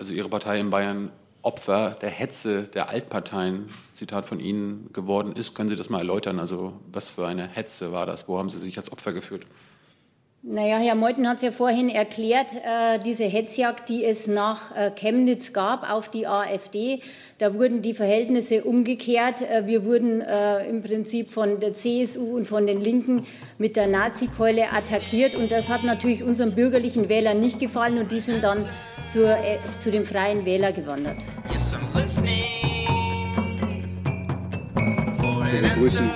also Ihre Partei in Bayern Opfer der Hetze der Altparteien, Zitat von Ihnen, geworden ist. Können Sie das mal erläutern? Also was für eine Hetze war das? Wo haben Sie sich als Opfer geführt? Naja, Herr Meuthen hat es ja vorhin erklärt, äh, diese Hetzjagd, die es nach äh, Chemnitz gab auf die AfD, da wurden die Verhältnisse umgekehrt. Äh, wir wurden äh, im Prinzip von der CSU und von den Linken mit der Nazikeule attackiert und das hat natürlich unseren bürgerlichen Wählern nicht gefallen und die sind dann zur, äh, zu den Freien Wähler gewandert. Wir begrüßen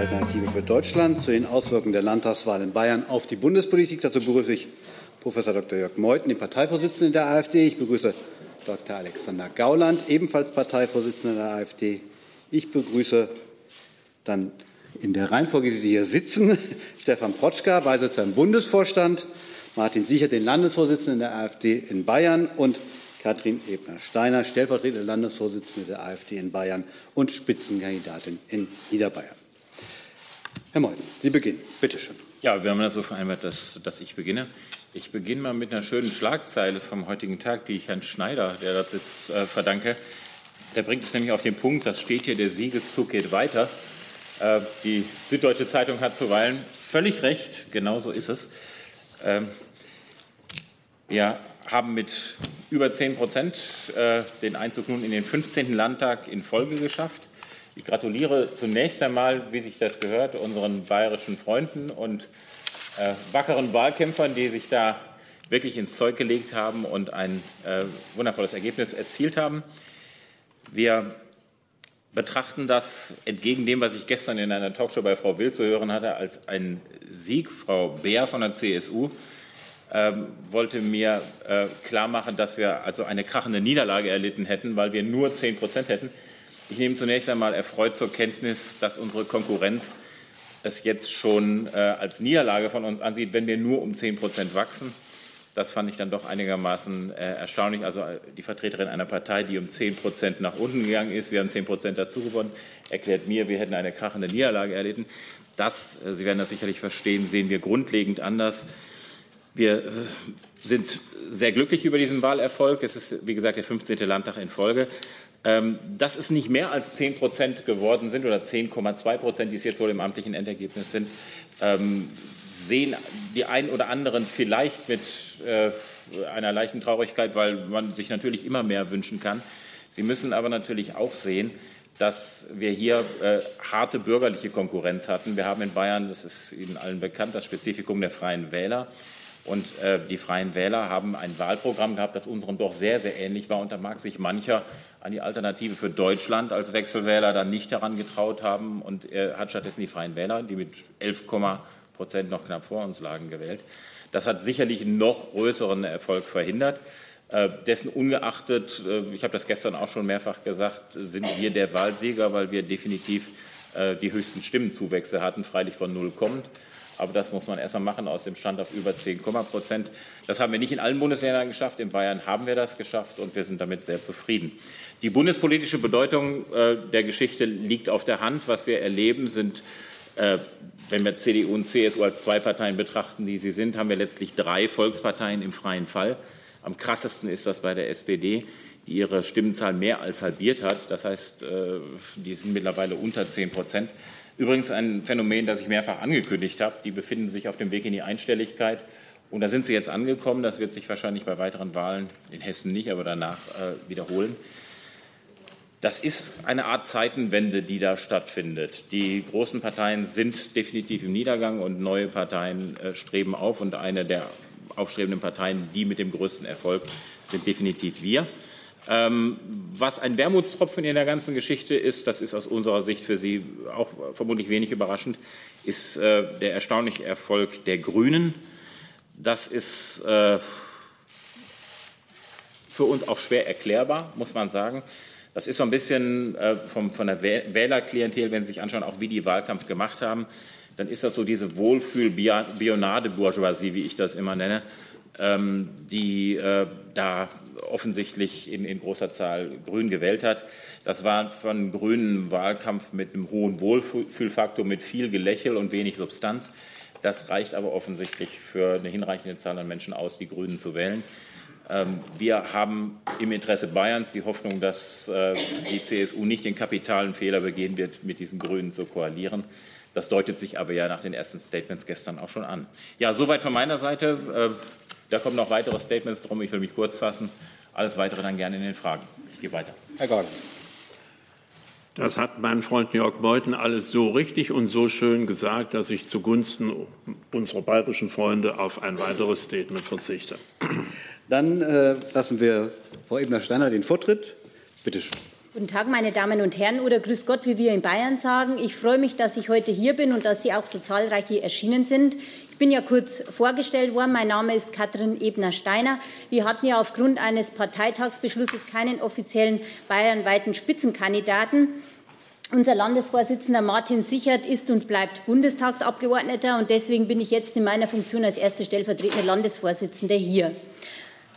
Alternative für Deutschland zu den Auswirkungen der Landtagswahl in Bayern auf die Bundespolitik. Dazu begrüße ich Professor Dr. Jörg Meuthen, den Parteivorsitzenden der AfD. Ich begrüße Dr. Alexander Gauland, ebenfalls Parteivorsitzender der AfD. Ich begrüße dann in der Reihenfolge, wie Sie hier sitzen, Stefan Protschka, Beisitzer im Bundesvorstand, Martin Sicher, den Landesvorsitzenden der AfD in Bayern und Katrin Ebner-Steiner, stellvertretende Landesvorsitzende der AfD in Bayern und Spitzenkandidatin in Niederbayern. Herr Meuthen, Sie beginnen. Bitte schön. Ja, wir haben das so vereinbart, dass, dass ich beginne. Ich beginne mal mit einer schönen Schlagzeile vom heutigen Tag, die ich Herrn Schneider, der dort sitzt, äh, verdanke. Der bringt es nämlich auf den Punkt, das steht hier, der Siegeszug geht weiter. Äh, die Süddeutsche Zeitung hat zuweilen völlig recht, genau so ist es. Ähm, wir haben mit über 10 Prozent äh, den Einzug nun in den 15. Landtag in Folge geschafft. Ich gratuliere zunächst einmal, wie sich das gehört, unseren bayerischen Freunden und äh, wackeren Wahlkämpfern, die sich da wirklich ins Zeug gelegt haben und ein äh, wundervolles Ergebnis erzielt haben. Wir betrachten das entgegen dem, was ich gestern in einer Talkshow bei Frau Will zu hören hatte, als einen Sieg. Frau Beer von der CSU ähm, wollte mir äh, klar machen, dass wir also eine krachende Niederlage erlitten hätten, weil wir nur 10 Prozent hätten. Ich nehme zunächst einmal erfreut zur Kenntnis, dass unsere Konkurrenz es jetzt schon äh, als Niederlage von uns ansieht, wenn wir nur um 10 Prozent wachsen. Das fand ich dann doch einigermaßen äh, erstaunlich. Also äh, die Vertreterin einer Partei, die um 10 Prozent nach unten gegangen ist, wir haben 10 Prozent dazu gewonnen, erklärt mir, wir hätten eine krachende Niederlage erlitten. Das, äh, Sie werden das sicherlich verstehen, sehen wir grundlegend anders. Wir äh, sind sehr glücklich über diesen Wahlerfolg. Es ist, wie gesagt, der 15. Landtag in Folge. Ähm, dass es nicht mehr als 10 Prozent geworden sind oder 10,2 Prozent, die es jetzt wohl im amtlichen Endergebnis sind, ähm, sehen die einen oder anderen vielleicht mit äh, einer leichten Traurigkeit, weil man sich natürlich immer mehr wünschen kann. Sie müssen aber natürlich auch sehen, dass wir hier äh, harte bürgerliche Konkurrenz hatten. Wir haben in Bayern, das ist Ihnen allen bekannt, das Spezifikum der Freien Wähler. Und äh, die Freien Wähler haben ein Wahlprogramm gehabt, das unserem doch sehr, sehr ähnlich war. Und da mag sich mancher an die Alternative für Deutschland als Wechselwähler dann nicht daran getraut haben. Und er hat stattdessen die Freien Wähler, die mit 11, Prozent noch knapp vor uns lagen, gewählt. Das hat sicherlich noch größeren Erfolg verhindert. Äh, dessen ungeachtet, äh, ich habe das gestern auch schon mehrfach gesagt, sind wir der Wahlsieger, weil wir definitiv äh, die höchsten Stimmenzuwächse hatten, freilich von null kommt. Aber das muss man erst mal machen aus dem Stand auf über 10, Prozent. Das haben wir nicht in allen Bundesländern geschafft. In Bayern haben wir das geschafft und wir sind damit sehr zufrieden. Die bundespolitische Bedeutung äh, der Geschichte liegt auf der Hand. Was wir erleben, sind äh, wenn wir CDU und CSU als zwei Parteien betrachten, die sie sind, haben wir letztlich drei Volksparteien im freien Fall. Am krassesten ist das bei der SPD, die ihre Stimmenzahl mehr als halbiert hat. Das heißt, äh, die sind mittlerweile unter 10 Prozent. Übrigens ein Phänomen, das ich mehrfach angekündigt habe. Die befinden sich auf dem Weg in die Einstelligkeit. Und da sind sie jetzt angekommen. Das wird sich wahrscheinlich bei weiteren Wahlen in Hessen nicht, aber danach äh, wiederholen. Das ist eine Art Zeitenwende, die da stattfindet. Die großen Parteien sind definitiv im Niedergang und neue Parteien äh, streben auf. Und eine der aufstrebenden Parteien, die mit dem größten Erfolg, sind definitiv wir. Ähm, was ein Wermutstropfen in der ganzen Geschichte ist, das ist aus unserer Sicht für Sie auch vermutlich wenig überraschend, ist äh, der erstaunliche Erfolg der Grünen. Das ist äh, für uns auch schwer erklärbar, muss man sagen. Das ist so ein bisschen äh, vom, von der Wählerklientel, wenn Sie sich anschauen, auch wie die Wahlkampf gemacht haben, dann ist das so diese Wohlfühl-Bionade-Bourgeoisie, wie ich das immer nenne, ähm, die da offensichtlich in, in, großer Zahl Grün gewählt hat. Das war von Grünen Wahlkampf mit einem hohen Wohlfühlfaktor, mit viel Gelächel und wenig Substanz. Das reicht aber offensichtlich für eine hinreichende Zahl an Menschen aus, die Grünen zu wählen. Ähm, wir haben im Interesse Bayerns die Hoffnung, dass äh, die CSU nicht den kapitalen Fehler begehen wird, mit diesen Grünen zu koalieren. Das deutet sich aber ja nach den ersten Statements gestern auch schon an. Ja, soweit von meiner Seite. Da kommen noch weitere Statements drum. Ich will mich kurz fassen. Alles weitere dann gerne in den Fragen. Ich gehe weiter. Herr Gordon. Das hat mein Freund Jörg Meuthen alles so richtig und so schön gesagt, dass ich zugunsten unserer bayerischen Freunde auf ein weiteres Statement verzichte. Dann äh, lassen wir Frau Ebner-Steiner den Vortritt. Bitte schön. Guten Tag, meine Damen und Herren, oder Grüß Gott, wie wir in Bayern sagen. Ich freue mich, dass ich heute hier bin und dass Sie auch so zahlreich hier erschienen sind. Ich bin ja kurz vorgestellt worden. Mein Name ist Katrin Ebner-Steiner. Wir hatten ja aufgrund eines Parteitagsbeschlusses keinen offiziellen bayernweiten Spitzenkandidaten. Unser Landesvorsitzender Martin Sichert ist und bleibt Bundestagsabgeordneter und deswegen bin ich jetzt in meiner Funktion als erste stellvertretende Landesvorsitzende hier.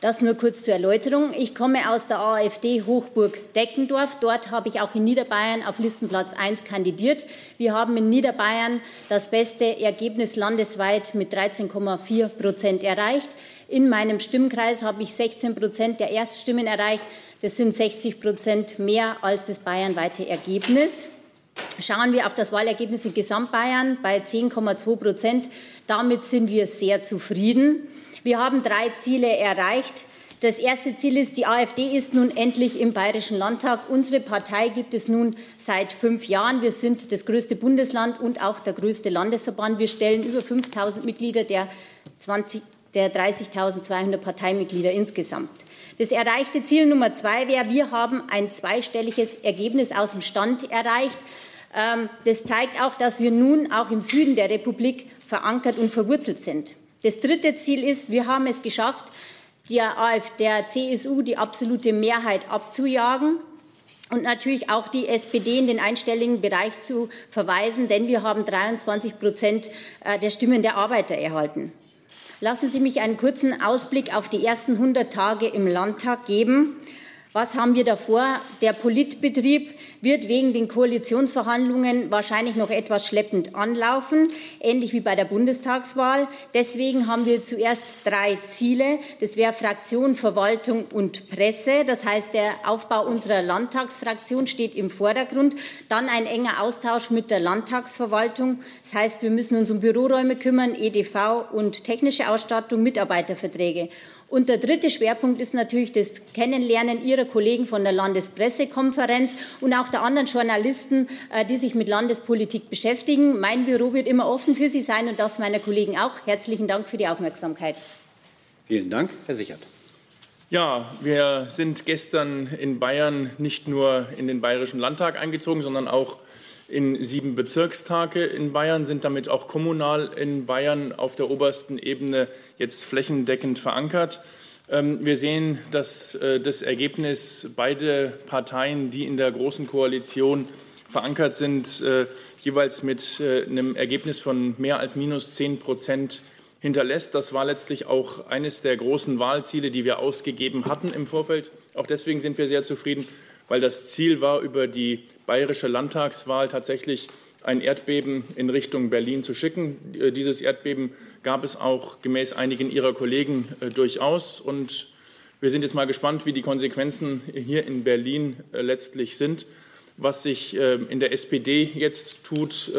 Das nur kurz zur Erläuterung. Ich komme aus der AfD Hochburg Deckendorf. Dort habe ich auch in Niederbayern auf Listenplatz 1 kandidiert. Wir haben in Niederbayern das beste Ergebnis landesweit mit 13,4 Prozent erreicht. In meinem Stimmkreis habe ich 16 Prozent der Erststimmen erreicht. Das sind 60 Prozent mehr als das bayernweite Ergebnis. Schauen wir auf das Wahlergebnis in Gesamtbayern bei 10,2 Prozent. Damit sind wir sehr zufrieden. Wir haben drei Ziele erreicht. Das erste Ziel ist, die AfD ist nun endlich im Bayerischen Landtag. Unsere Partei gibt es nun seit fünf Jahren. Wir sind das größte Bundesland und auch der größte Landesverband. Wir stellen über 5000 Mitglieder der, der 30.200 Parteimitglieder insgesamt. Das erreichte Ziel Nummer zwei wäre, wir haben ein zweistelliges Ergebnis aus dem Stand erreicht. Ähm, das zeigt auch, dass wir nun auch im Süden der Republik verankert und verwurzelt sind. Das dritte Ziel ist, wir haben es geschafft, der, AfD, der CSU die absolute Mehrheit abzujagen und natürlich auch die SPD in den einstelligen Bereich zu verweisen, denn wir haben 23 Prozent äh, der Stimmen der Arbeiter erhalten. Lassen Sie mich einen kurzen Ausblick auf die ersten 100 Tage im Landtag geben. Was haben wir davor? Der Politbetrieb wird wegen den Koalitionsverhandlungen wahrscheinlich noch etwas schleppend anlaufen, ähnlich wie bei der Bundestagswahl. Deswegen haben wir zuerst drei Ziele. Das wäre Fraktion, Verwaltung und Presse. Das heißt, der Aufbau unserer Landtagsfraktion steht im Vordergrund. Dann ein enger Austausch mit der Landtagsverwaltung. Das heißt, wir müssen uns um Büroräume kümmern, EDV und technische Ausstattung, Mitarbeiterverträge. Und der dritte Schwerpunkt ist natürlich das Kennenlernen Ihrer Kollegen von der Landespressekonferenz und auch der anderen Journalisten, äh, die sich mit Landespolitik beschäftigen. Mein Büro wird immer offen für Sie sein und das meiner Kollegen auch. Herzlichen Dank für die Aufmerksamkeit. Vielen Dank, Herr Sichert. Ja, wir sind gestern in Bayern nicht nur in den Bayerischen Landtag eingezogen, sondern auch in sieben Bezirkstage in Bayern, sind damit auch kommunal in Bayern auf der obersten Ebene jetzt flächendeckend verankert. Ähm, wir sehen, dass äh, das Ergebnis beide Parteien, die in der Großen Koalition verankert sind, äh, jeweils mit äh, einem Ergebnis von mehr als minus zehn Prozent hinterlässt. Das war letztlich auch eines der großen Wahlziele, die wir ausgegeben hatten im Vorfeld. Auch deswegen sind wir sehr zufrieden weil das Ziel war, über die bayerische Landtagswahl tatsächlich ein Erdbeben in Richtung Berlin zu schicken. Äh, dieses Erdbeben gab es auch gemäß einigen Ihrer Kollegen äh, durchaus. Und wir sind jetzt mal gespannt, wie die Konsequenzen hier in Berlin äh, letztlich sind, was sich in der SPD jetzt tut,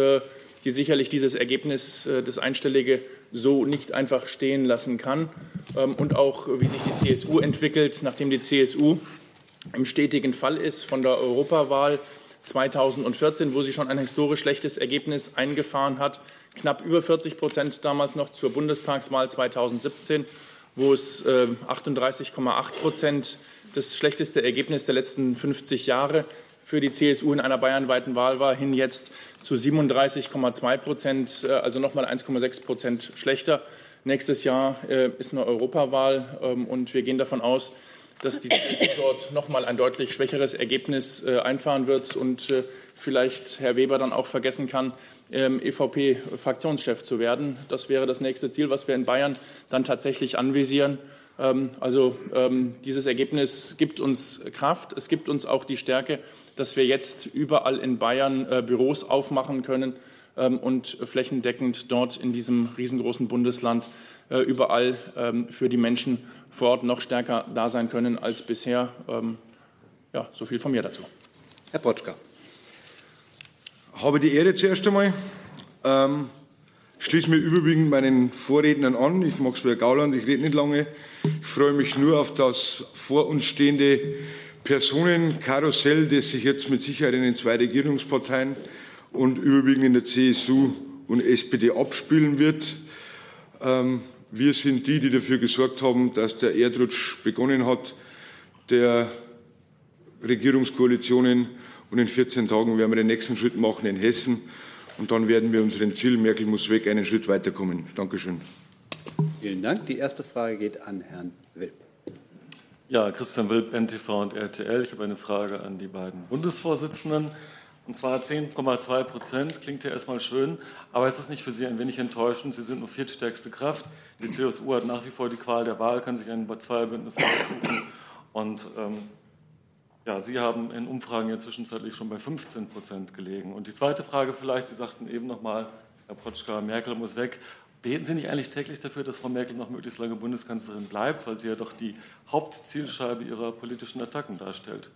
die sicherlich dieses Ergebnis, das Einstellige, so nicht einfach stehen lassen kann. Ähm, und auch, wie sich die CSU entwickelt, nachdem die CSU im stetigen Fall ist von der Europawahl 2014, wo sie schon ein historisch schlechtes Ergebnis eingefahren hat, knapp über 40 Prozent damals noch zur Bundestagswahl 2017, wo es äh, 38,8 Prozent das schlechteste Ergebnis der letzten 50 Jahre für die CSU in einer bayernweiten Wahl war, hin jetzt zu 37,2 Prozent, äh, also nochmal 1,6 Prozent schlechter. Nächstes Jahr äh, ist eine Europawahl ähm, und wir gehen davon aus, dass die CSU dort nochmal ein deutlich schwächeres Ergebnis äh, einfahren wird und äh, vielleicht Herr Weber dann auch vergessen kann, ähm, EVP-Fraktionschef zu werden. Das wäre das nächste Ziel, was wir in Bayern dann tatsächlich anvisieren. Ähm, also ähm, dieses Ergebnis gibt uns Kraft. Es gibt uns auch die Stärke, dass wir jetzt überall in Bayern äh, Büros aufmachen können ähm, und flächendeckend dort in diesem riesengroßen Bundesland überall ähm, für die Menschen vor Ort noch stärker da sein können als bisher. Ähm, ja, so viel von mir dazu. Herr Potschka. Habe die Ehre zuerst einmal. Ähm, schließe mir überwiegend meinen Vorrednern an. Ich mag es wie Gauland, ich rede nicht lange. Ich freue mich nur auf das vor uns stehende Personenkarussell, das sich jetzt mit Sicherheit in den zwei Regierungsparteien und überwiegend in der CSU und SPD abspielen wird. Ähm, wir sind die, die dafür gesorgt haben, dass der Erdrutsch begonnen hat, der Regierungskoalitionen. Und in 14 Tagen werden wir den nächsten Schritt machen in Hessen. Und dann werden wir unseren Ziel, Merkel muss weg, einen Schritt weiterkommen. Dankeschön. Vielen Dank. Die erste Frage geht an Herrn Wilp. Ja, Christian Wilp, NTV und RTL. Ich habe eine Frage an die beiden Bundesvorsitzenden. Und zwar 10,2 Prozent klingt ja erstmal schön, aber ist das nicht für Sie ein wenig enttäuschend? Sie sind nur viertstärkste Kraft. Die CSU hat nach wie vor die Qual der Wahl, kann sich ein Zweierbündnis aussuchen. Und ähm, ja, Sie haben in Umfragen ja zwischenzeitlich schon bei 15 Prozent gelegen. Und die zweite Frage vielleicht, Sie sagten eben nochmal, Herr Protschka, Merkel muss weg. Beten Sie nicht eigentlich täglich dafür, dass Frau Merkel noch möglichst lange Bundeskanzlerin bleibt, weil sie ja doch die Hauptzielscheibe ihrer politischen Attacken darstellt?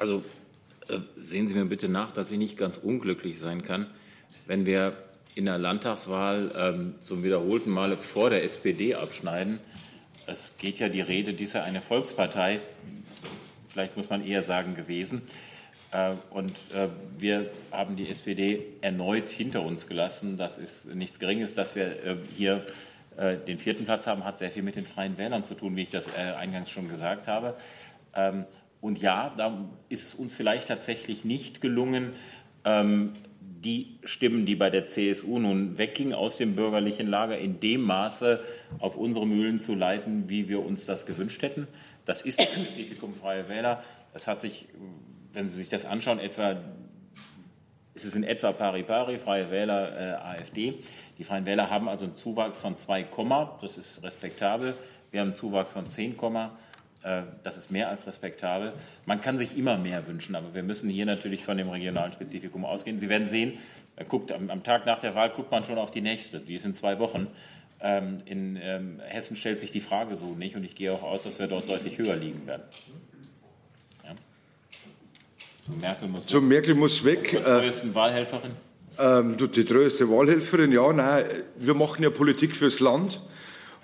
Also äh, sehen Sie mir bitte nach, dass ich nicht ganz unglücklich sein kann, wenn wir in der Landtagswahl ähm, zum wiederholten Male vor der SPD abschneiden. Es geht ja die Rede, dies sei eine Volkspartei, vielleicht muss man eher sagen gewesen. Äh, und äh, wir haben die SPD erneut hinter uns gelassen. Das ist nichts Geringes, dass wir äh, hier äh, den vierten Platz haben, hat sehr viel mit den Freien Wählern zu tun, wie ich das eingangs schon gesagt habe. Ähm, und ja, da ist es uns vielleicht tatsächlich nicht gelungen, ähm, die Stimmen, die bei der CSU nun weggingen aus dem bürgerlichen Lager, in dem Maße auf unsere Mühlen zu leiten, wie wir uns das gewünscht hätten. Das ist das Spezifikum Freie Wähler. Das hat sich, wenn Sie sich das anschauen, etwa ist es in etwa pari pari, Freie Wähler, äh, AfD. Die Freien Wähler haben also einen Zuwachs von 2, das ist respektabel. Wir haben einen Zuwachs von 10, äh, das ist mehr als respektabel. Man kann sich immer mehr wünschen, aber wir müssen hier natürlich von dem regionalen Spezifikum ausgehen. Sie werden sehen, guckt, am, Tag nach der Wahl guckt man schon auf die nächste, die ist in zwei Wochen. Ähm, in ähm, Hessen stellt sich die Frage so nicht und ich gehe auch aus, dass wir dort deutlich höher liegen werden. Ja. Merkel muss Zum weg. Merkel muss weg. Die äh, Wahlhelferin? Ähm, die treueste Wahlhelferin, ja, nein, wir machen ja Politik fürs Land.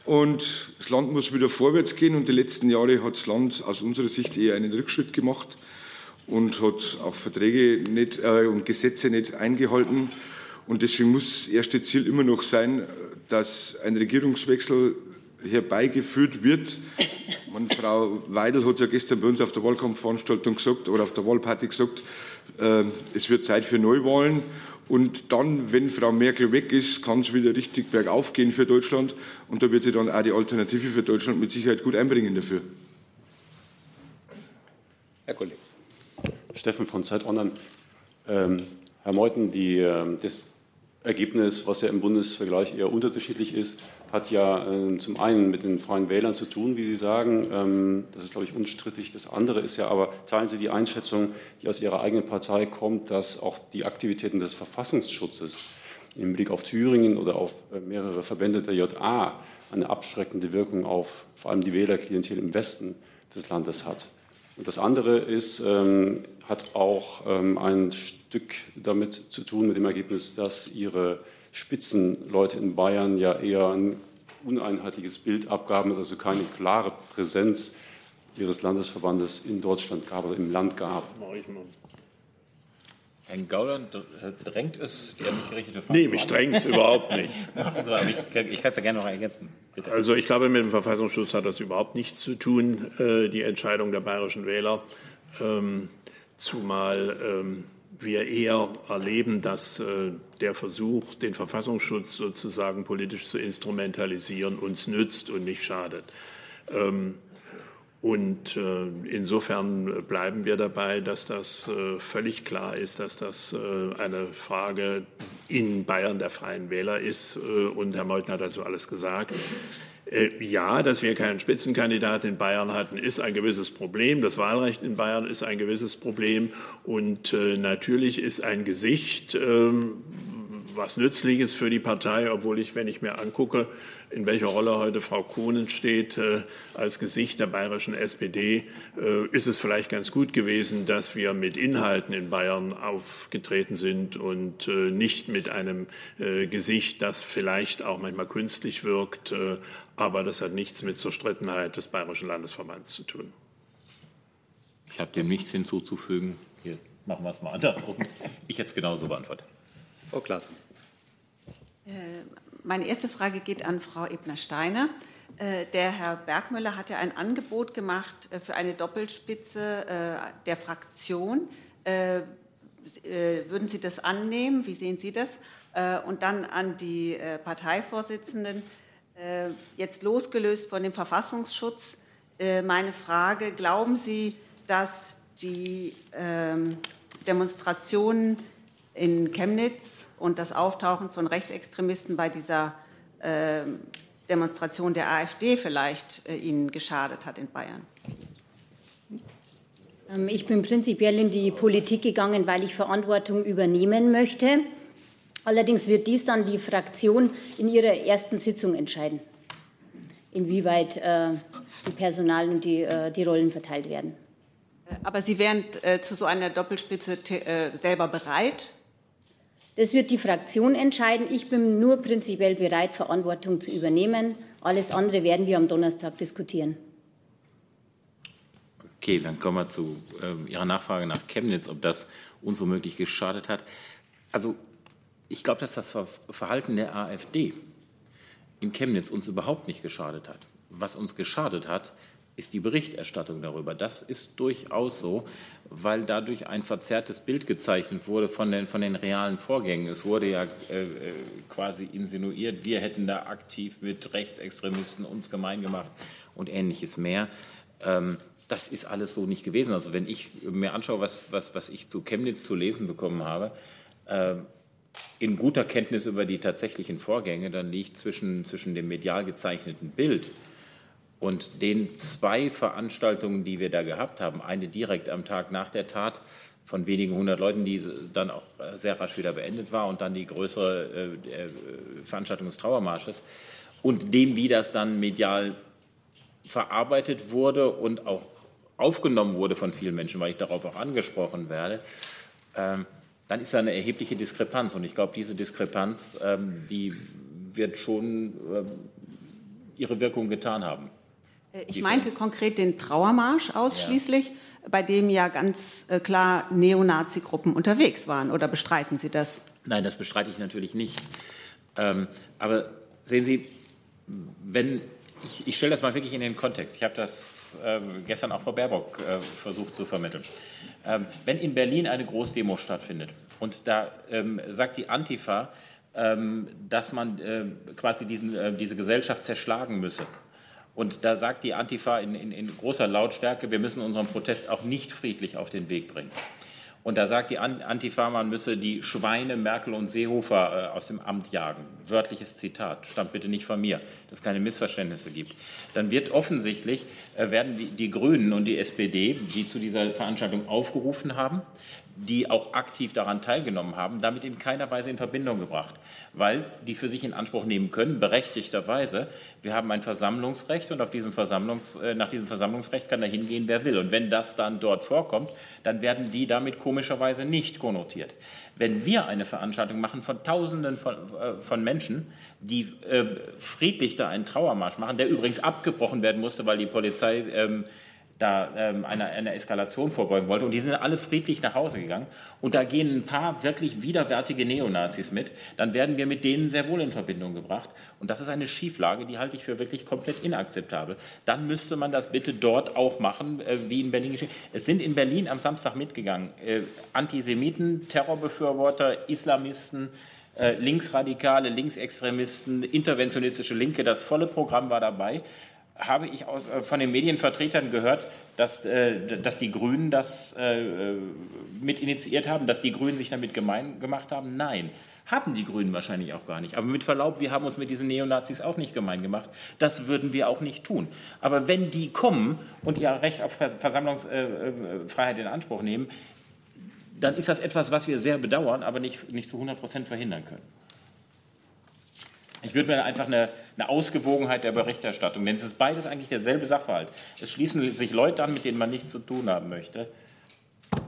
Und das Land muss wieder vorwärts gehen. Und die letzten Jahre hat das Land aus unserer Sicht eher einen Rückschritt gemacht und hat auch Verträge nicht, äh, und Gesetze nicht eingehalten. Und deswegen muss das erste Ziel immer noch sein, dass ein Regierungswechsel herbeigeführt wird. Und Frau Weidel hat ja gestern bei uns auf der Wahlkampfveranstaltung gesagt oder auf der Wahlparty gesagt, äh, es wird Zeit für Neuwahlen. Und dann, wenn Frau Merkel weg ist, kann es wieder richtig bergauf gehen für Deutschland. Und da wird sie dann auch die Alternative für Deutschland mit Sicherheit gut einbringen dafür. Herr Kollege. Steffen von Zeit Online. Ähm, Herr Meuthen, die, äh, das Ergebnis, was ja im Bundesvergleich eher unterschiedlich ist, hat ja äh, zum einen mit den Freien Wählern zu tun, wie Sie sagen. Ähm, das ist, glaube ich, unstrittig. Das andere ist ja aber, teilen Sie die Einschätzung, die aus Ihrer eigenen Partei kommt, dass auch die Aktivitäten des Verfassungsschutzes im Blick auf Thüringen oder auf äh, mehrere Verbände der JA eine abschreckende Wirkung auf vor allem die Wählerklientel im Westen des Landes hat? Und das andere ist, ähm, hat auch ähm, ein Stück damit zu tun mit dem Ergebnis, dass ihre Spitzenleute in Bayern ja eher ein uneinheitliches Bild abgaben, also keine klare Präsenz ihres Landesverbandes in Deutschland gab oder im Land gab. Herrn Gauland drängt es, die an mich gerichtete Frage Nee, mich drängt es überhaupt nicht. also, ich, ich kann es ja gerne noch ergänzen. Bitte. Also ich glaube, mit dem Verfassungsschutz hat das überhaupt nichts zu tun, äh, die Entscheidung der bayerischen Wähler. Ähm, zumal ähm, wir eher erleben, dass äh, der Versuch, den Verfassungsschutz sozusagen politisch zu instrumentalisieren, uns nützt und nicht schadet. Ähm, und äh, insofern bleiben wir dabei, dass das äh, völlig klar ist, dass das äh, eine Frage in Bayern der Freien Wähler ist. Und Herr Meuthen hat dazu alles gesagt. Ja, dass wir keinen Spitzenkandidaten in Bayern hatten, ist ein gewisses Problem. Das Wahlrecht in Bayern ist ein gewisses Problem. Und äh, natürlich ist ein Gesicht, ähm, was Nützliches für die Partei, obwohl ich, wenn ich mir angucke, in welcher Rolle heute Frau Kohnen steht äh, als Gesicht der bayerischen SPD, äh, ist es vielleicht ganz gut gewesen, dass wir mit Inhalten in Bayern aufgetreten sind und äh, nicht mit einem äh, Gesicht, das vielleicht auch manchmal künstlich wirkt, äh, aber das hat nichts mit Zerstrittenheit des bayerischen Landesverbands zu tun. Ich habe dem nichts hinzuzufügen. Hier machen wir es mal andersrum. Ich hätte es genauso beantwortet. Frau Klaas. Äh, meine erste Frage geht an Frau Ebner-Steiner. Äh, der Herr Bergmüller hat ja ein Angebot gemacht äh, für eine Doppelspitze der Fraktion. Würden Sie das annehmen? Wie sehen Sie das? Und dann an die Parteivorsitzenden. Jetzt losgelöst von dem Verfassungsschutz. Meine Frage, glauben Sie, dass die ähm, Demonstrationen in Chemnitz und das Auftauchen von Rechtsextremisten bei dieser äh, Demonstration der AfD vielleicht äh, Ihnen geschadet hat in Bayern? Ähm, ich bin prinzipiell in die Politik gegangen, weil ich Verantwortung übernehmen möchte. Allerdings wird dies dann die Fraktion in ihrer ersten Sitzung entscheiden, inwieweit äh, die Personal und die, äh, die Rollen verteilt werden. Aber Sie wären äh, zu so einer Doppelspitze äh, selber bereit? Das wird die Fraktion entscheiden. Ich bin nur prinzipiell bereit, Verantwortung zu übernehmen. Alles andere werden wir am Donnerstag diskutieren. Okay, dann kommen wir zu äh, Ihrer Nachfrage nach Chemnitz, ob das uns womöglich geschadet hat. Also ich glaube, dass das Verhalten der AfD in Chemnitz uns überhaupt nicht geschadet hat. Was uns geschadet hat, ist die Berichterstattung darüber. Das ist durchaus so, weil dadurch ein verzerrtes Bild gezeichnet wurde von den, von den realen Vorgängen. Es wurde ja äh, äh, quasi insinuiert, wir hätten da aktiv mit Rechtsextremisten uns gemein gemacht und ähnliches mehr. Ähm, das ist alles so nicht gewesen. Also wenn ich mir anschaue, was, was, was ich zu Chemnitz zu lesen bekommen habe, äh, in guter Kenntnis über die tatsächlichen Vorgänge, dann liegt zwischen, zwischen dem medial gezeichneten Bild und den zwei Veranstaltungen, die wir da gehabt haben, eine direkt am Tag nach der Tat von wenigen hundert Leuten, die dann auch sehr rasch wieder beendet war, und dann die größere äh, äh, Veranstaltung des Trauermarsches, und dem, wie das dann medial verarbeitet wurde und auch aufgenommen wurde von vielen Menschen, weil ich darauf auch angesprochen werde, ähm, dann ist da eine erhebliche Diskrepanz. Und ich glaube, diese Diskrepanz, ähm, die wird schon ähm, ihre Wirkung getan haben. Äh, ich meinte konkret den Trauermarsch ausschließlich, ja. bei dem ja ganz äh, klar Neonazi-Gruppen unterwegs waren. Oder bestreiten Sie das? Nein, das bestreite ich natürlich nicht. Ähm, aber sehen Sie, wenn ich, ich stelle das mal wirklich in den Kontext. Ich habe das ähm, gestern auch Frau Baerbock äh, versucht zu vermitteln. Ähm, wenn in Berlin eine Großdemo stattfindet und da ähm, sagt die Antifa, ähm, dass man äh, quasi diesen, äh, diese Gesellschaft zerschlagen müsse, und da sagt die Antifa in, in, in großer Lautstärke, wir müssen unseren Protest auch nicht friedlich auf den Weg bringen. Und da sagt die Antifa, man müsse die Schweine Merkel und Seehofer äh, aus dem Amt jagen. Wörtliches Zitat, stammt bitte nicht von mir, dass es keine Missverständnisse gibt. Dann wird offensichtlich, äh, werden die, die Grünen und die SPD, die zu dieser Veranstaltung aufgerufen haben, die auch aktiv daran teilgenommen haben, damit in keiner Weise in Verbindung gebracht, weil die für sich in Anspruch nehmen können, berechtigterweise, wir haben ein Versammlungsrecht und auf diesem Versammlungs, äh, nach diesem Versammlungsrecht kann da hingehen, wer will. Und wenn das dann dort vorkommt, dann werden die damit komischerweise nicht konnotiert. Wenn wir eine Veranstaltung machen von Tausenden von, äh, von Menschen, die äh, friedlich da einen Trauermarsch machen, der übrigens abgebrochen werden musste, weil die Polizei ähm, da ähm, einer, einer Eskalation vorbeugen wollte. Und die sind alle friedlich nach Hause gegangen. Und da gehen ein paar wirklich widerwärtige Neonazis mit. Dann werden wir mit denen sehr wohl in Verbindung gebracht. Und das ist eine Schieflage, die halte ich für wirklich komplett inakzeptabel. Dann müsste man das bitte dort auch machen, äh, wie in Berlin geschehen. Es sind in Berlin am Samstag mitgegangen äh, Antisemiten, Terrorbefürworter, Islamisten, äh, Linksradikale, Linksextremisten, interventionistische Linke. Das volle Programm war dabei habe ich äh, von den Medienvertretern gehört, dass, äh, dass die Grünen das äh, mit initiiert haben, dass die Grünen sich damit gemein gemacht haben. Nein, haben die Grünen wahrscheinlich auch gar nicht. Aber mit Verlaub, wir haben uns mit diesen Neonazis auch nicht gemein gemacht. Das würden wir auch nicht tun. Aber wenn die kommen und ihr Recht auf Versammlungsfreiheit in Anspruch nehmen, dann ist das etwas, was wir sehr bedauern, aber nicht, nicht zu 100 Prozent verhindern können. Ich würde mir einfach eine, eine, Ausgewogenheit der Berichterstattung, denn es ist beides eigentlich derselbe Sachverhalt. Es schließen sich Leute an, mit denen man nichts zu tun haben möchte.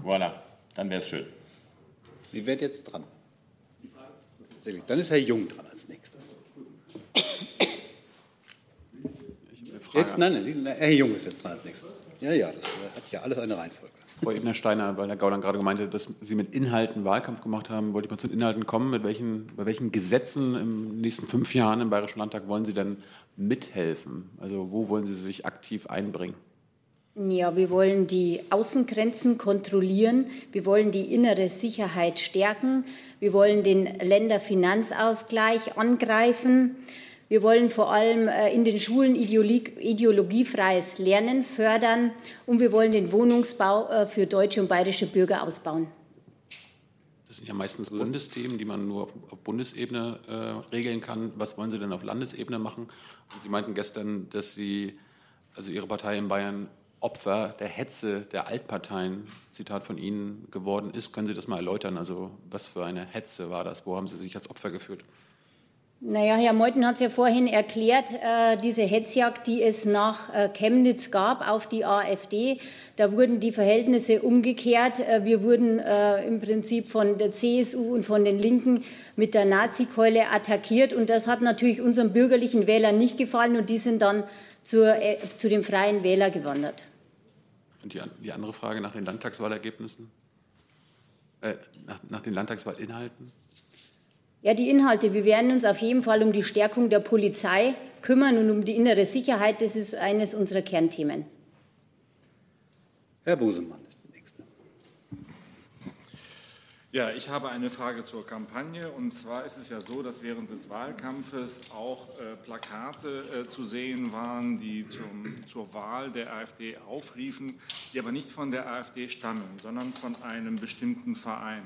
Voilà, dann wäre es schön. Sie werden jetzt dran. Dann ist Herr Jung dran als nächstes. Jetzt, nein, nein, Herr Jung ist jetzt dran als nächstes. Ja, ja, das hat ja alles eine Reihenfolge. Frau Ebner-Steiner, weil Herr Gauland gerade gemeinte, dass Sie mit Inhalten Wahlkampf gemacht haben, wollte ich mal zu den Inhalten kommen. Mit welchen, bei welchen Gesetzen im nächsten fünf Jahren im Bayerischen Landtag wollen Sie denn mithelfen? Also wo wollen Sie sich aktiv einbringen? Ja, wir wollen die Außengrenzen kontrollieren. Wir wollen die innere Sicherheit stärken. Wir wollen den Länderfinanzausgleich angreifen. Wir wollen vor allem äh, in den Schulen ideologiefreies Lernen fördern und wir wollen den Wohnungsbau äh, für deutsche und bayerische Bürger ausbauen. Das sind ja meistens Bundesthemen, die man nur auf, Bundesebene äh, regeln kann. Was wollen Sie denn auf Landesebene machen? Sie meinten gestern, dass Sie, also Ihre Partei in Bayern, Opfer der Hetze der Altparteien, Zitat von Ihnen, geworden ist. Können Sie das mal erläutern? Also was für eine Hetze war das? Wo haben Sie sich als Opfer geführt? Naja, Herr Meuthen hat es ja vorhin erklärt, äh, diese Hetzjagd, die es nach äh, Chemnitz gab auf die AfD, da wurden die Verhältnisse umgekehrt. Äh, wir wurden äh, im Prinzip von der CSU und von den Linken mit der Nazikeule attackiert und das hat natürlich unseren bürgerlichen Wählern nicht gefallen und die sind dann zur, äh, zu dem freien Wähler gewandert. Und die, die andere Frage nach den Landtagswahlergebnissen? Äh, nach, nach den Landtagswahlinhalten? Ja, die Inhalte. Wir werden uns auf jeden Fall um die Stärkung der Polizei kümmern und um die innere Sicherheit. Das ist eines unserer Kernthemen. Herr Busemann ist der Nächste. Ja, ich habe eine Frage zur Kampagne. Und zwar ist es ja so, dass während des Wahlkampfes auch äh, Plakate äh, zu sehen waren, die zum, zur Wahl der AfD aufriefen, die aber nicht von der AfD stammen, sondern von einem bestimmten Verein.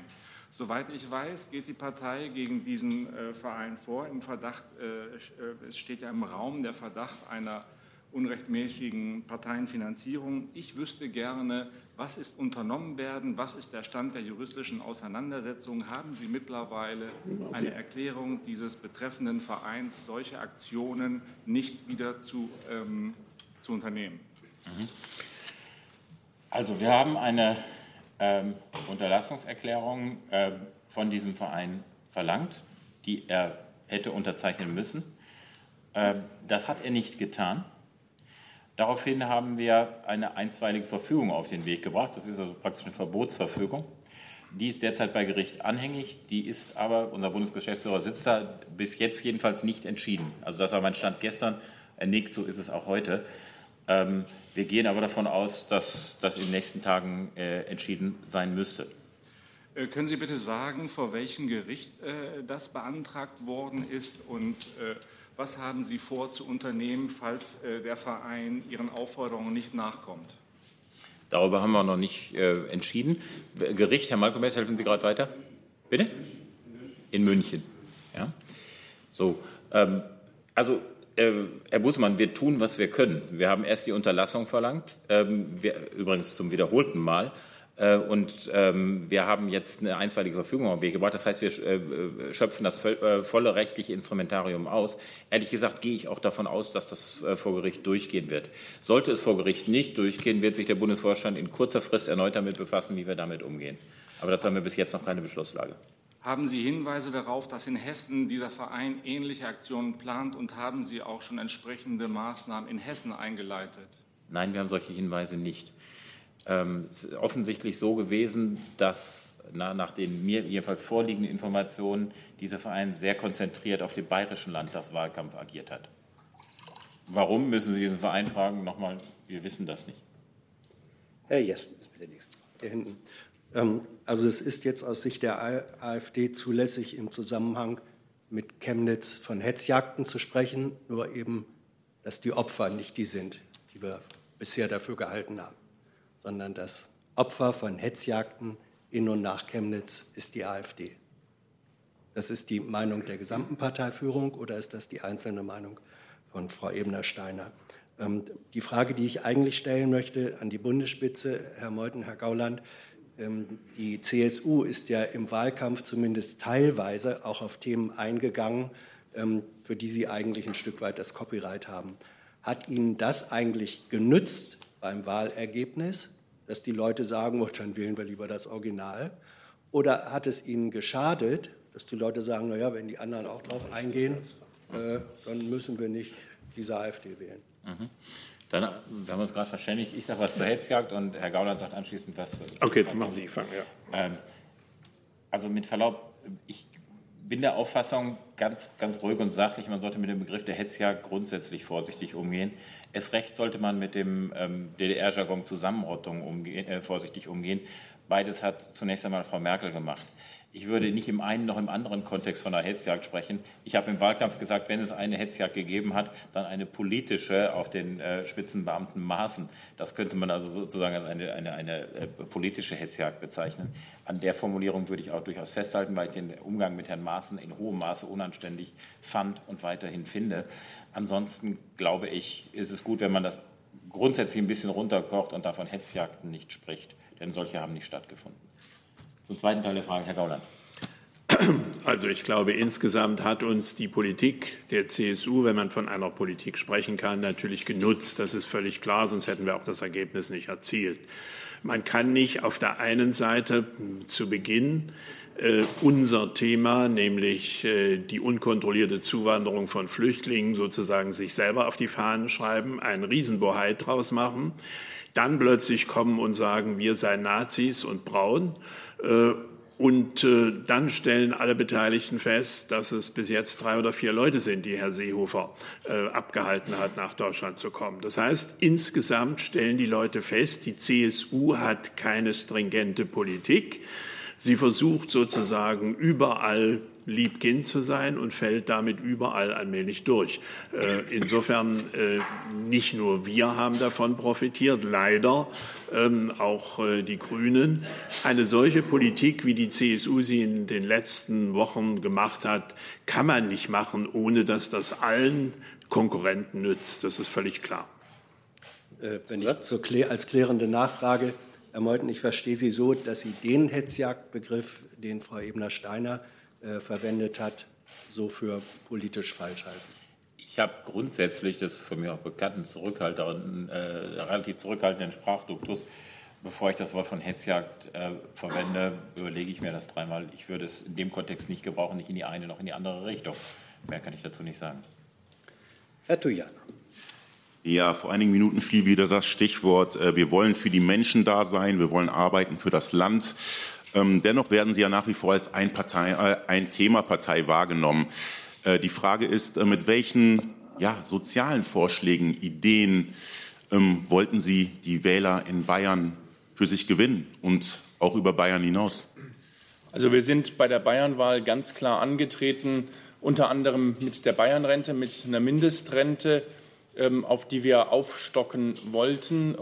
Soweit ich weiß, geht die Partei gegen diesen äh, Verein vor. Im Verdacht, äh, äh, es steht ja im Raum der Verdacht einer unrechtmäßigen Parteienfinanzierung. Ich wüsste gerne, was ist unternommen werden, was ist der Stand der juristischen Auseinandersetzung? Haben Sie mittlerweile eine Erklärung dieses betreffenden Vereins, solche Aktionen nicht wieder zu, ähm, zu unternehmen? Mhm. Also wir haben eine ähm, Unterlassungserklärung äh, von diesem Verein verlangt, die er hätte unterzeichnen müssen. Äh, das hat er nicht getan. Daraufhin haben wir eine einstweilige Verfügung auf den Weg gebracht. Das ist also praktisch eine Verbotsverfügung. Die ist derzeit bei Gericht anhängig. Die ist aber, unser Bundesgeschäftsführer sitzt da, bis jetzt jedenfalls nicht entschieden. Also das war mein Stand gestern. Er nickt, so ist es auch heute. Ähm, wir gehen aber davon aus, dass das in den nächsten Tagen äh, entschieden sein müsste. Äh, können Sie bitte sagen, vor welchem Gericht äh, das beantragt worden ist und äh, was haben Sie vor zu unternehmen, falls äh, der Verein Ihren Aufforderungen nicht nachkommt? Darüber haben wir noch nicht entschieden. Gericht, Herr Malcolm, helfen Sie gerade weiter? Bitte? In München. Ja. So. Ähm, also Herr Busemann, wir tun, was wir können. Wir haben erst die Unterlassung verlangt, ähm, wir, übrigens zum wiederholten Mal. Äh, und ähm, wir haben jetzt eine einstweilige Verfügung auf den Weg gebracht. Das heißt, wir äh, schöpfen das volle rechtliche Instrumentarium aus. Ehrlich gesagt gehe ich auch davon aus, dass das vor Gericht durchgehen wird. Sollte es vor Gericht nicht durchgehen, wird sich der Bundesvorstand in kurzer Frist erneut damit befassen, wie wir damit umgehen. Aber dazu haben wir bis jetzt noch keine Beschlusslage. Haben Sie Hinweise darauf, dass in Hessen dieser Verein ähnliche Aktionen plant und haben Sie auch schon entsprechende Maßnahmen in Hessen eingeleitet? Nein, wir haben solche Hinweise nicht. Ähm, es ist offensichtlich so gewesen, dass na, nach den mir jedenfalls vorliegenden Informationen dieser Verein sehr konzentriert auf den bayerischen Landtagswahlkampf agiert hat. Warum, müssen Sie diesen Verein fragen? Nochmal, wir wissen das nicht. Herr Jessen ist bitte nächste. Ähm, also es ist jetzt aus Sicht der AfD zulässig, im Zusammenhang mit Chemnitz von Hetzjagden zu sprechen, nur eben, dass die Opfer nicht die sind, die wir bisher dafür gehalten haben, sondern das Opfer von Hetzjagden in und nach Chemnitz ist die AfD. Das ist die Meinung der gesamten Parteiführung oder ist das die einzelne Meinung von Frau Ebner-Steiner? Ähm, die Frage, die ich eigentlich stellen möchte an die Bundesspitze, Herr Meuthen, Herr Gauland, die CSU ist ja im Wahlkampf zumindest teilweise auch auf Themen eingegangen, ähm, für die Sie eigentlich ein Stück weit das Copyright haben. Hat Ihnen das eigentlich genützt beim Wahlergebnis, dass die Leute sagen, oh, dann wählen wir lieber das Original? Oder hat es Ihnen geschadet, dass die Leute sagen, naja, wenn die anderen auch darauf eingehen, äh, dann müssen wir nicht diese AfD wählen? Mhm. Dann, wir haben uns gerade verständigt, ich sage was zur Hetzjagd und Herr Gauland sagt anschließend was. Okay, dann machen Sie fangen, ja. Ähm, also mit Verlaub, ich bin der Auffassung, ganz, ganz ruhig und sachlich, man sollte mit dem Begriff der Hetzjagd grundsätzlich vorsichtig umgehen. Es recht sollte man mit dem ähm, DDR-Jargon Zusammenrottung umgehen, äh, vorsichtig umgehen. Beides hat zunächst einmal Frau Merkel gemacht. Ich würde nicht im einen noch im anderen Kontext von einer Hetzjagd sprechen. Ich habe im Wahlkampf gesagt, wenn es eine Hetzjagd gegeben hat, dann eine politische auf den äh, Spitzenbeamten Maßen. Das könnte man also sozusagen als eine, eine, eine äh, politische Hetzjagd bezeichnen. An der Formulierung würde ich auch durchaus festhalten, weil ich den Umgang mit Herrn Maaßen in hohem Maße unanständig fand und weiterhin finde. Ansonsten glaube ich, ist es gut, wenn man das grundsätzlich ein bisschen runterkocht und davon Hetzjagden nicht spricht, denn solche haben nicht stattgefunden. Zum zweiten Teil der Frage, Herr Gauland. Also ich glaube, insgesamt hat uns die Politik der CSU, wenn man von einer Politik sprechen kann, natürlich genutzt. Das ist völlig klar, sonst hätten wir auch das Ergebnis nicht erzielt. Man kann nicht auf der einen Seite zu Beginn äh, unser Thema, nämlich äh, die unkontrollierte Zuwanderung von Flüchtlingen, sozusagen sich selber auf die Fahnen schreiben, einen Riesenbohai draus machen, dann plötzlich kommen und sagen, wir seien Nazis und braun äh, und äh, dann stellen alle Beteiligten fest, dass es bis jetzt drei oder vier Leute sind, die Herr Seehofer äh, abgehalten hat, nach Deutschland zu kommen. Das heißt, insgesamt stellen die Leute fest, die CSU hat keine stringente Politik. Sie versucht sozusagen überall Liebkind zu sein und fällt damit überall allmählich durch. Äh, insofern äh, nicht nur wir haben davon profitiert, leider ähm, auch äh, die Grünen. Eine solche Politik, wie die CSU sie in den letzten Wochen gemacht hat, kann man nicht machen, ohne dass das allen Konkurrenten nützt. Das ist völlig klar. Wenn ich zur, als klärende Nachfrage, Herr Meuthen, ich verstehe Sie so, dass Sie den Hetzjagdbegriff, den Frau Ebner-Steiner äh, verwendet hat, so für politisch falsch halten? Ich habe grundsätzlich das von mir auch bekannten zurückhaltenden, äh, relativ zurückhaltenden Sprachduktus. Bevor ich das Wort von Hetzjagd äh, verwende, überlege ich mir das dreimal. Ich würde es in dem Kontext nicht gebrauchen, nicht in die eine noch in die andere Richtung. Mehr kann ich dazu nicht sagen. Herr Tujan. Ja, vor einigen Minuten fiel wieder das Stichwort, äh, wir wollen für die Menschen da sein, wir wollen arbeiten für das Land. Ähm, dennoch werden Sie ja nach wie vor als ein, Partei, äh, ein Themapartei wahrgenommen. Äh, die Frage ist, äh, mit welchen ja, sozialen Vorschlägen, Ideen ähm, wollten Sie die Wähler in Bayern für sich gewinnen und auch über Bayern hinaus? Also wir sind bei der Bayernwahl ganz klar angetreten, unter anderem mit der Bayernrente, mit einer Mindestrente, ähm, auf die wir aufstocken wollten.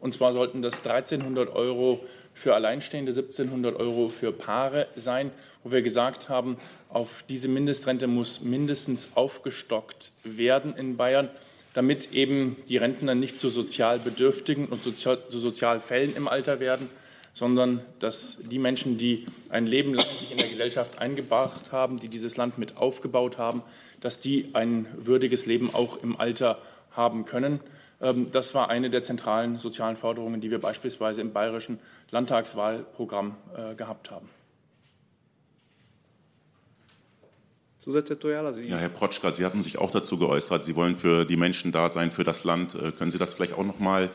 Und zwar sollten das 1300 Euro für Alleinstehende, 1700 Euro für Paare sein, wo wir gesagt haben, auf diese Mindestrente muss mindestens aufgestockt werden in Bayern, damit eben die Rentner nicht zu sozial Bedürftigen und zu Sozialfällen im Alter werden, sondern dass die Menschen, die ein Leben lang sich in der Gesellschaft eingebracht haben, die dieses Land mit aufgebaut haben, dass die ein würdiges Leben auch im Alter haben können. Ähm, das war eine der zentralen sozialen Forderungen, die wir beispielsweise im bayerischen Landtagswahlprogramm äh, gehabt haben. Ja, Herr Protschka, Sie hatten sich auch dazu geäußert. Sie wollen für die Menschen da sein, für das Land. Äh, können Sie das vielleicht auch noch mal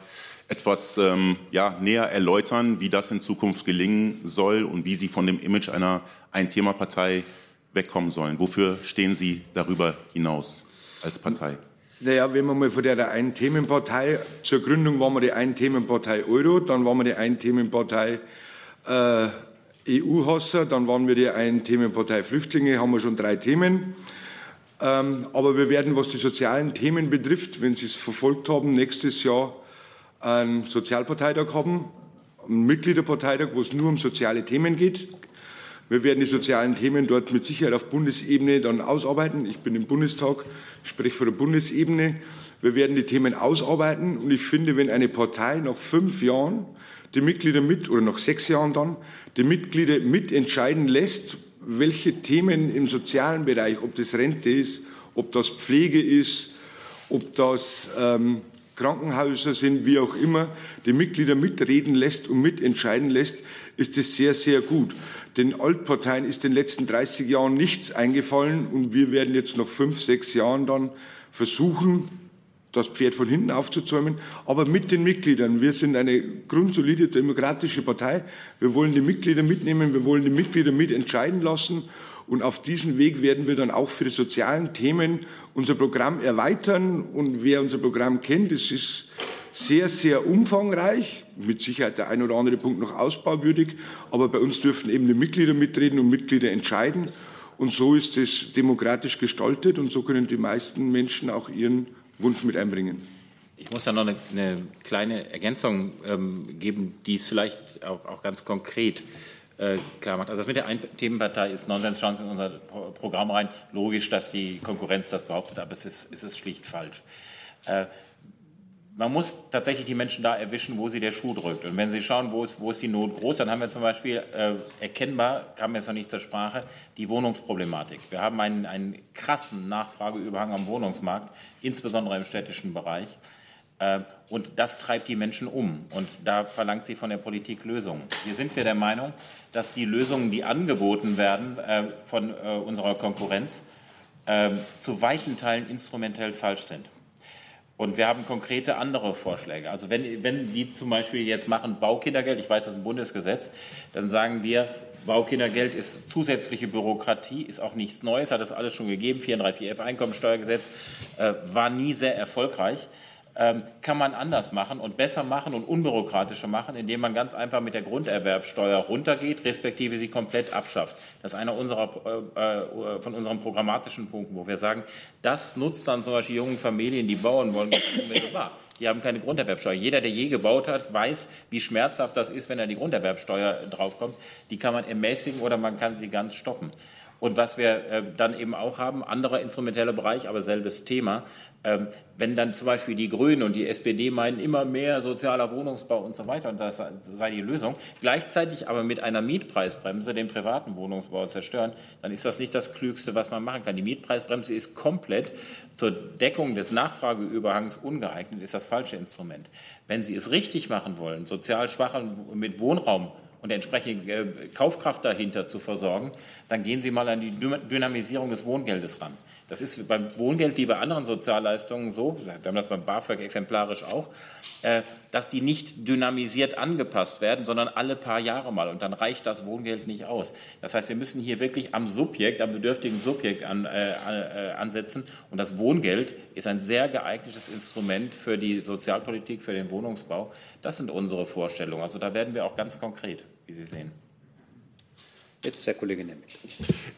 etwas ähm, ja, näher erläutern, wie das in Zukunft gelingen soll und wie Sie von dem Image einer Ein-Thema-Partei wegkommen sollen? Wofür stehen Sie darüber hinaus als Partei? Naja, wenn man mal von der einen Themenpartei, zur Gründung waren wir die einen Themenpartei Euro, dann waren wir die einen Themenpartei äh, EU-Hasser, dann waren wir die einen Themenpartei Flüchtlinge, haben wir schon drei Themen. Ähm, aber wir werden, was die sozialen Themen betrifft, wenn Sie es verfolgt haben, nächstes Jahr einen Sozialparteitag haben, einen Mitgliederparteitag, wo es nur um soziale Themen geht. Wir werden die sozialen Themen dort mit Sicherheit auf Bundesebene dann ausarbeiten. Ich bin im Bundestag, spreche von der Bundesebene. Wir werden die Themen ausarbeiten. Und ich finde, wenn eine Partei nach fünf Jahren die Mitglieder mit, oder nach sechs Jahren dann, die Mitglieder mitentscheiden lässt, welche Themen im sozialen Bereich, ob das Rente ist, ob das Pflege ist, ob das ähm, Krankenhäuser sind, wie auch immer, die Mitglieder mitreden lässt und mitentscheiden lässt, ist es sehr, sehr gut. Den Altparteien ist in den letzten 30 Jahren nichts eingefallen und wir werden jetzt noch fünf, sechs Jahren dann versuchen, das Pferd von hinten aufzuzäumen, aber mit den Mitgliedern. Wir sind eine grundsolide demokratische Partei. Wir wollen die Mitglieder mitnehmen, wir wollen die Mitglieder mitentscheiden lassen. Und auf diesem Weg werden wir dann auch für die sozialen Themen unser Programm erweitern. Und wer unser Programm kennt, es ist sehr, sehr umfangreich, mit Sicherheit der ein oder andere Punkt noch ausbauwürdig, aber bei uns dürfen eben die Mitglieder mitreden und Mitglieder entscheiden. Und so ist es demokratisch gestaltet und so können die meisten Menschen auch ihren Wunsch mit einbringen. Ich muss da noch eine, eine kleine Ergänzung ähm, geben, die es vielleicht auch, auch ganz konkret äh, klar macht. Also das mit der Ein-Themenpartei ist Nonsens, schauen Sie in unser Programm rein. Logisch, dass die Konkurrenz das behauptet, aber es ist, es ist schlicht falsch. Äh, man muss tatsächlich die Menschen da erwischen, wo sie der Schuh drückt. Und wenn Sie schauen, wo ist, wo ist die Not groß, dann haben wir zum Beispiel äh, erkennbar, kam jetzt noch nicht zur Sprache, die Wohnungsproblematik. Wir haben einen, einen krassen Nachfrageüberhang am Wohnungsmarkt, insbesondere im städtischen Bereich. Äh, und das treibt die Menschen um. Und da verlangt sie von der Politik Lösungen. Hier sind wir der Meinung, dass die Lösungen, die angeboten werden äh, von äh, unserer Konkurrenz, äh, zu weiten Teilen instrumentell falsch sind. Und wir haben konkrete andere Vorschläge. Also wenn, wenn die zum Beispiel jetzt machen Baukindergeld, ich weiß, das ist ein Bundesgesetz, dann sagen wir, Baukindergeld ist zusätzliche Bürokratie, ist auch nichts Neues, hat das alles schon gegeben. 34f Einkommensteuergesetz äh, war nie sehr erfolgreich kann man anders machen und besser machen und unbürokratischer machen, indem man ganz einfach mit der Grunderwerbsteuer runtergeht, respektive sie komplett abschafft. Das ist einer unserer, äh, äh, von unseren programmatischen Punkten, wo wir sagen, das nutzt dann zum Beispiel jungen Familien, die bauen wollen. Die haben keine Grunderwerbsteuer. Jeder, der je gebaut hat, weiß, wie schmerzhaft das ist, wenn er die Grunderwerbsteuer draufkommt. Die kann man ermäßigen oder man kann sie ganz stoppen. Und was wir äh, dann eben auch haben, anderer instrumenteller Bereich, aber selbes Thema, ähm, wenn dann zum Beispiel die Grünen und die SPD meinen, immer mehr sozialer Wohnungsbau und so weiter, und das sei die Lösung, gleichzeitig aber mit einer Mietpreisbremse den privaten Wohnungsbau zerstören, dann ist das nicht das Klügste, was man machen kann. Die Mietpreisbremse ist komplett zur Deckung des Nachfrageüberhangs ungeeignet, ist das falsche Instrument. Wenn Sie es richtig machen wollen, sozial Schwachen mit Wohnraum und entsprechend äh, Kaufkraft dahinter zu versorgen, dann gehen Sie mal an die Dynamisierung des Wohngeldes ran. Das ist beim Wohngeld wie bei anderen Sozialleistungen so, wir haben das beim BAföG exemplarisch auch, äh, dass die nicht dynamisiert angepasst werden, sondern alle paar Jahre mal. Und dann reicht das Wohngeld nicht aus. Das heißt, wir müssen hier wirklich am Subjekt, am bedürftigen Subjekt an, äh, äh, ansetzen. Und das Wohngeld ist ein sehr geeignetes Instrument für die Sozialpolitik, für den Wohnungsbau. Das sind unsere Vorstellungen. Also da werden wir auch ganz konkret wie Sie sehen. Jetzt Herr Kollege Nemeth.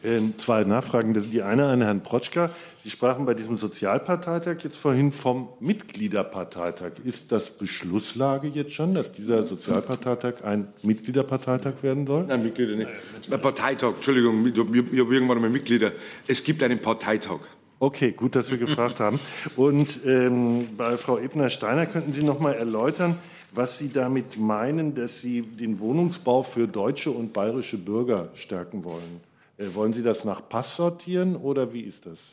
Ähm, zwei Nachfragen. Die eine an Herrn Protschka. Sie sprachen bei diesem Sozialparteitag jetzt vorhin vom Mitgliederparteitag. Ist das Beschlusslage jetzt schon, dass dieser Sozialparteitag ein Mitgliederparteitag werden soll? Nein, Mitglieder nicht. Ein Parteitag, Entschuldigung, ich habe irgendwann einmal Mitglieder. Es gibt einen Parteitag. Okay, gut, dass wir gefragt haben. Und ähm, bei Frau Ebner-Steiner könnten Sie noch mal erläutern, was Sie damit meinen, dass Sie den Wohnungsbau für deutsche und bayerische Bürger stärken wollen. Äh, wollen Sie das nach Pass sortieren oder wie ist das?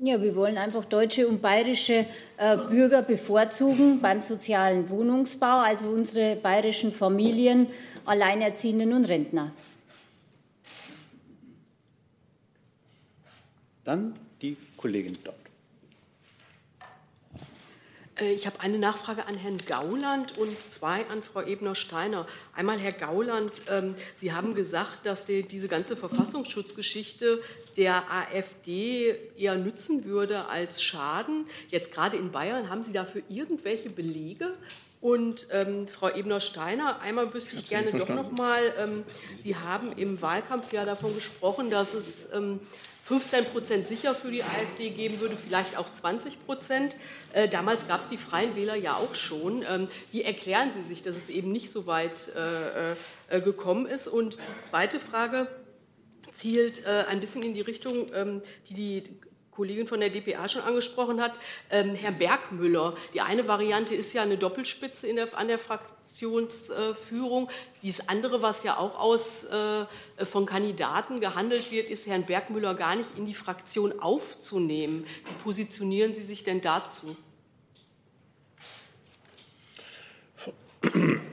Ja, wir wollen einfach deutsche und bayerische äh, Bürger bevorzugen beim sozialen Wohnungsbau, also unsere bayerischen Familien, Alleinerziehenden und Rentner. Dann die Kollegin dort. Äh, ich habe eine Nachfrage an Herrn Gauland und zwei an Frau Ebner-Steiner. Einmal, Herr Gauland, ähm, Sie haben gesagt, dass die, diese ganze Verfassungsschutzgeschichte der AfD eher nützen würde als schaden. Jetzt gerade in Bayern, haben Sie dafür irgendwelche Belege? Und ähm, Frau Ebner-Steiner, einmal wüsste ich, ich gerne doch noch mal, ähm, Sie haben im Wahlkampf ja davon gesprochen, dass es ähm, 15 Prozent sicher für die AfD geben würde, vielleicht auch 20 Prozent. Äh, damals gab es die Freien Wähler ja auch schon. Ähm, wie erklären Sie sich, dass es eben nicht so weit äh, äh, gekommen ist? Und die zweite Frage zielt äh, ein bisschen in die Richtung, ähm, die die Kollegin von der DPA schon angesprochen hat, ähm, Herr Bergmüller. Die eine Variante ist ja eine Doppelspitze der, an der Fraktionsführung. Dies andere, was ja auch aus, äh, von Kandidaten gehandelt wird, ist Herrn Bergmüller gar nicht in die Fraktion aufzunehmen. Wie positionieren Sie sich denn dazu?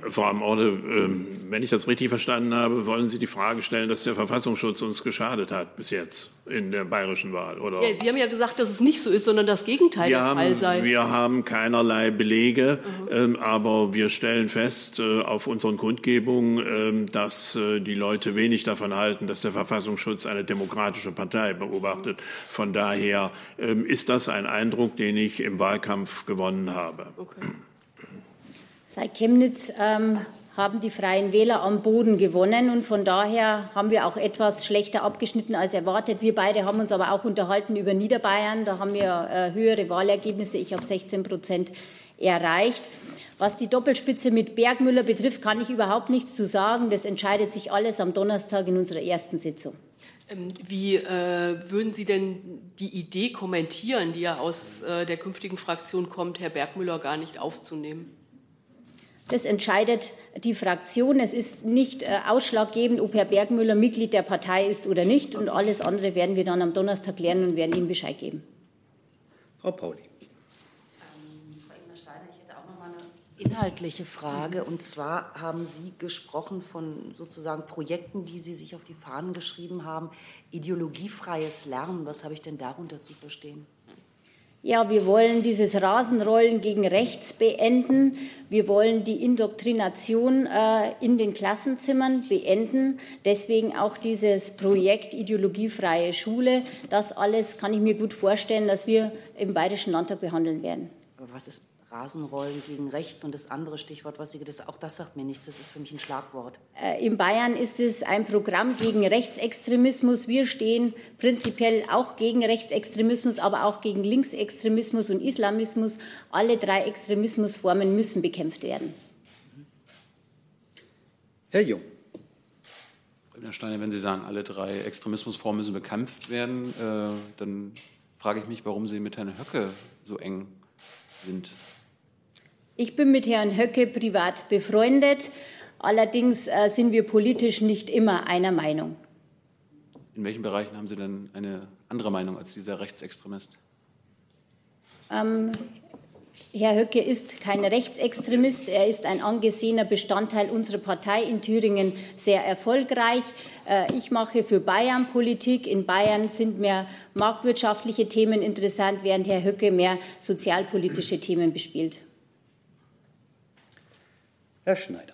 Frau Amorde, ähm, wenn ich das richtig verstanden habe, wollen Sie die Frage stellen, dass der Verfassungsschutz uns geschadet hat bis jetzt in der bayerischen Wahl, oder? Ja, Sie haben ja gesagt, dass es nicht so ist, sondern das Gegenteil wir der haben, Fall sei. Wir haben keinerlei Belege, mhm. ähm, aber wir stellen fest äh, auf unseren Kundgebungen, äh, dass äh, die Leute wenig davon halten, dass der Verfassungsschutz eine demokratische Partei beobachtet. Von daher ähm, ist das ein Eindruck, den ich im Wahlkampf gewonnen habe. Okay. Seit Chemnitz ähm, haben die Freien Wähler am Boden gewonnen und von daher haben wir auch etwas schlechter abgeschnitten als erwartet. Wir beide haben uns aber auch unterhalten über Niederbayern. Da haben wir äh, höhere Wahlergebnisse. Ich habe 16 Prozent erreicht. Was die Doppelspitze mit Bergmüller betrifft, kann ich überhaupt nichts zu sagen. Das entscheidet sich alles am Donnerstag in unserer ersten Sitzung. Ähm, wie äh, würden Sie denn die Idee kommentieren, die ja aus äh, der künftigen Fraktion kommt, Herr Bergmüller gar nicht aufzunehmen? Das entscheidet die Fraktion. Es ist nicht äh, ausschlaggebend, ob Herr Bergmüller Mitglied der Partei ist oder nicht. Und alles andere werden wir dann am Donnerstag lernen und werden Ihnen Bescheid geben. Frau Pauli. inhaltliche Frage. Und zwar haben Sie gesprochen von sozusagen Projekten, die Sie sich auf die Fahnen geschrieben haben. Ideologiefreies Lernen, was habe ich denn darunter zu verstehen? Ja, wir wollen dieses Rasenrollen gegen rechts beenden. Wir wollen die Indoktrination äh, in den Klassenzimmern beenden. Deswegen auch dieses Projekt Ideologiefreie Schule. Das alles kann ich mir gut vorstellen, dass wir im Bayerischen Landtag behandeln werden. Aber was ist Rasenrollen gegen rechts und das andere Stichwort, was Sie, das, auch das sagt mir nichts, das ist für mich ein Schlagwort. Äh, in Bayern ist es ein Programm gegen Rechtsextremismus. Wir stehen prinzipiell auch gegen Rechtsextremismus, aber auch gegen Linksextremismus und Islamismus. Alle drei Extremismusformen müssen bekämpft werden. Herr Jung. Herr Steiner, wenn Sie sagen, alle drei Extremismusformen müssen bekämpft werden, äh, dann frage ich mich, warum Sie mit Herrn Höcke so eng sind. Ich bin mit Herrn Höcke privat befreundet. Allerdings äh, sind wir politisch nicht immer einer Meinung. In welchen Bereichen haben Sie denn eine andere Meinung als dieser Rechtsextremist? Ähm, Herr Höcke ist kein Rechtsextremist. Er ist ein angesehener Bestandteil unserer Partei in Thüringen sehr erfolgreich. Äh, ich mache für Bayern Politik. In Bayern sind mehr marktwirtschaftliche Themen interessant, während Herr Höcke mehr sozialpolitische Themen bespielt. Herr Schneider.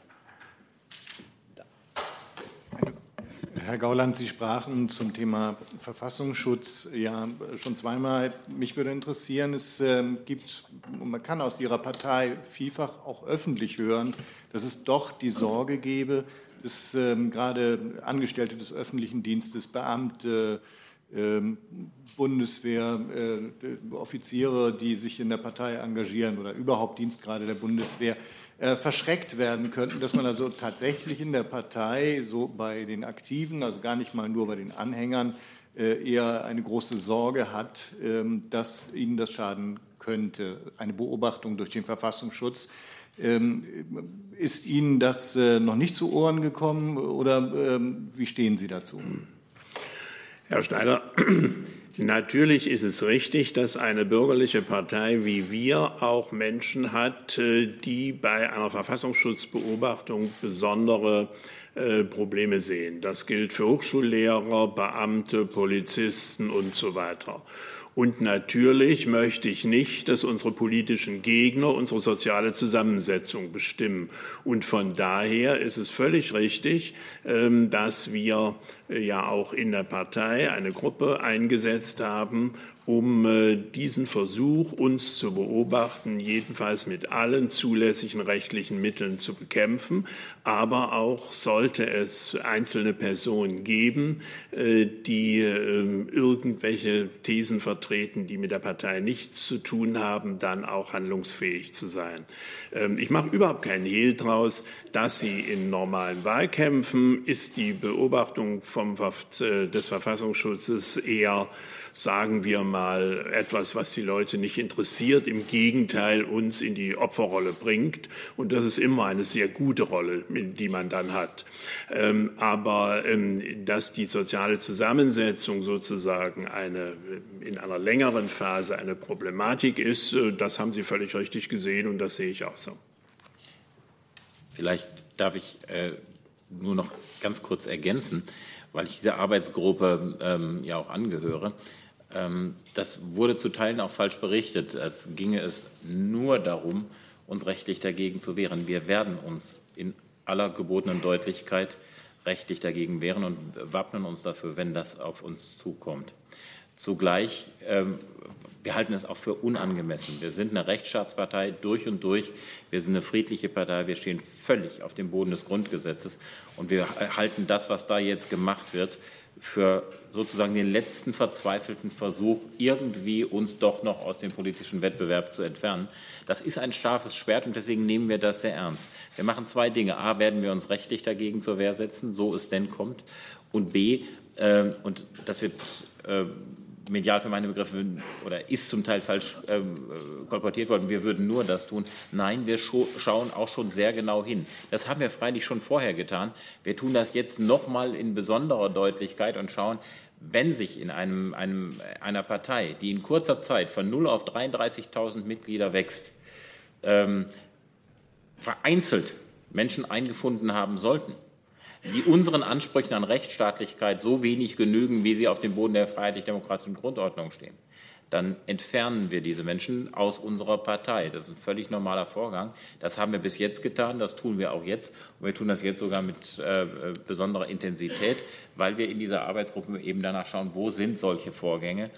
Herr Gauland, Sie sprachen zum Thema Verfassungsschutz ja schon zweimal. Mich würde interessieren, es ähm, gibt, man kann aus Ihrer Partei vielfach auch öffentlich hören, dass es doch die Sorge gebe, dass ähm, gerade Angestellte des öffentlichen Dienstes, Beamte, ähm, Bundeswehr, äh, Offiziere, die sich in der Partei engagieren oder überhaupt Dienstgrade der Bundeswehr, äh, verschreckt werden könnten, dass man also tatsächlich in der Partei, so bei den Aktiven, also gar nicht mal nur bei den Anhängern, äh, eher eine große Sorge hat, ähm, dass ihnen das schaden könnte. Eine Beobachtung durch den Verfassungsschutz. Ähm, ist Ihnen das äh, noch nicht zu Ohren gekommen oder ähm, wie stehen Sie dazu? Herr Schneider, Natürlich ist es richtig, dass eine bürgerliche Partei wie wir auch Menschen hat, äh, die bei einer Verfassungsschutzbeobachtung besondere äh, Probleme sehen. Das gilt für Hochschullehrer, Beamte, Polizisten und so weiter. Und natürlich möchte ich nicht, dass unsere politischen Gegner unsere soziale Zusammensetzung bestimmen. Und von daher ist es völlig richtig, ähm, dass wir äh, ja auch in der Partei eine Gruppe eingesetzt haben, um äh, diesen Versuch, uns zu beobachten, jedenfalls mit allen zulässigen rechtlichen Mitteln zu bekämpfen. Aber auch sollte es einzelne Personen geben, äh, die ähm, irgendwelche Thesen vertreten, die mit der Partei nichts zu tun haben, dann auch handlungsfähig zu sein. Ähm, ich mache überhaupt keinen Hehl draus, dass sie in normalen Wahlkämpfen ist die Beobachtung vom, äh, des Verfassungsschutzes eher, sagen wir mal, mal etwas, was die Leute nicht interessiert, im Gegenteil uns in die Opferrolle bringt. Und das ist immer eine sehr gute Rolle, die man dann hat. Ähm, aber ähm, dass die soziale Zusammensetzung sozusagen eine, in einer längeren Phase eine Problematik ist, äh, das haben Sie völlig richtig gesehen und das sehe ich auch so. Vielleicht darf ich äh, nur noch ganz kurz ergänzen, weil ich dieser Arbeitsgruppe ähm, ja auch angehöre. Ähm, das wurde zu Teilen auch falsch berichtet, als ginge es nur darum, uns rechtlich dagegen zu wehren. Wir werden uns in aller gebotenen Deutlichkeit rechtlich dagegen wehren und wappnen uns dafür, wenn das auf uns zukommt. Zugleich ähm, wir halten es auch für unangemessen. Wir sind eine Rechtsstaatspartei durch und durch. Wir sind eine friedliche Partei. Wir stehen völlig auf dem Boden des Grundgesetzes. Und wir halten das, was da jetzt gemacht wird, für sozusagen den letzten verzweifelten Versuch, irgendwie uns doch noch aus dem politischen Wettbewerb zu entfernen. Das ist ein scharfes Schwert und deswegen nehmen wir das sehr ernst. Wir machen zwei Dinge. A, werden wir uns rechtlich dagegen zur Wehr setzen, so es denn kommt. Und B, äh, und das wird äh, medial für meine Begriffe oder ist zum Teil falsch ähm, äh, kolportiert worden, wir würden nur das tun. Nein, wir schauen auch schon sehr genau hin. Das haben wir freilich schon vorher getan. Wir tun das jetzt noch mal in besonderer Deutlichkeit und schauen, wenn sich in einem, einem, einer Partei, die in kurzer Zeit von 0 auf 33.000 Mitglieder wächst, ähm, vereinzelt Menschen eingefunden haben sollten, die unseren Ansprüchen an Rechtsstaatlichkeit so wenig genügen, wie sie auf dem Boden der freiheitlich-demokratischen Grundordnung stehen, dann entfernen wir diese Menschen aus unserer Partei. Das ist ein völlig normaler Vorgang. Das haben wir bis jetzt getan, das tun wir auch jetzt. Und wir tun das jetzt sogar mit äh, besonderer Intensität, weil wir in dieser Arbeitsgruppe eben danach schauen, wo sind solche Vorgänge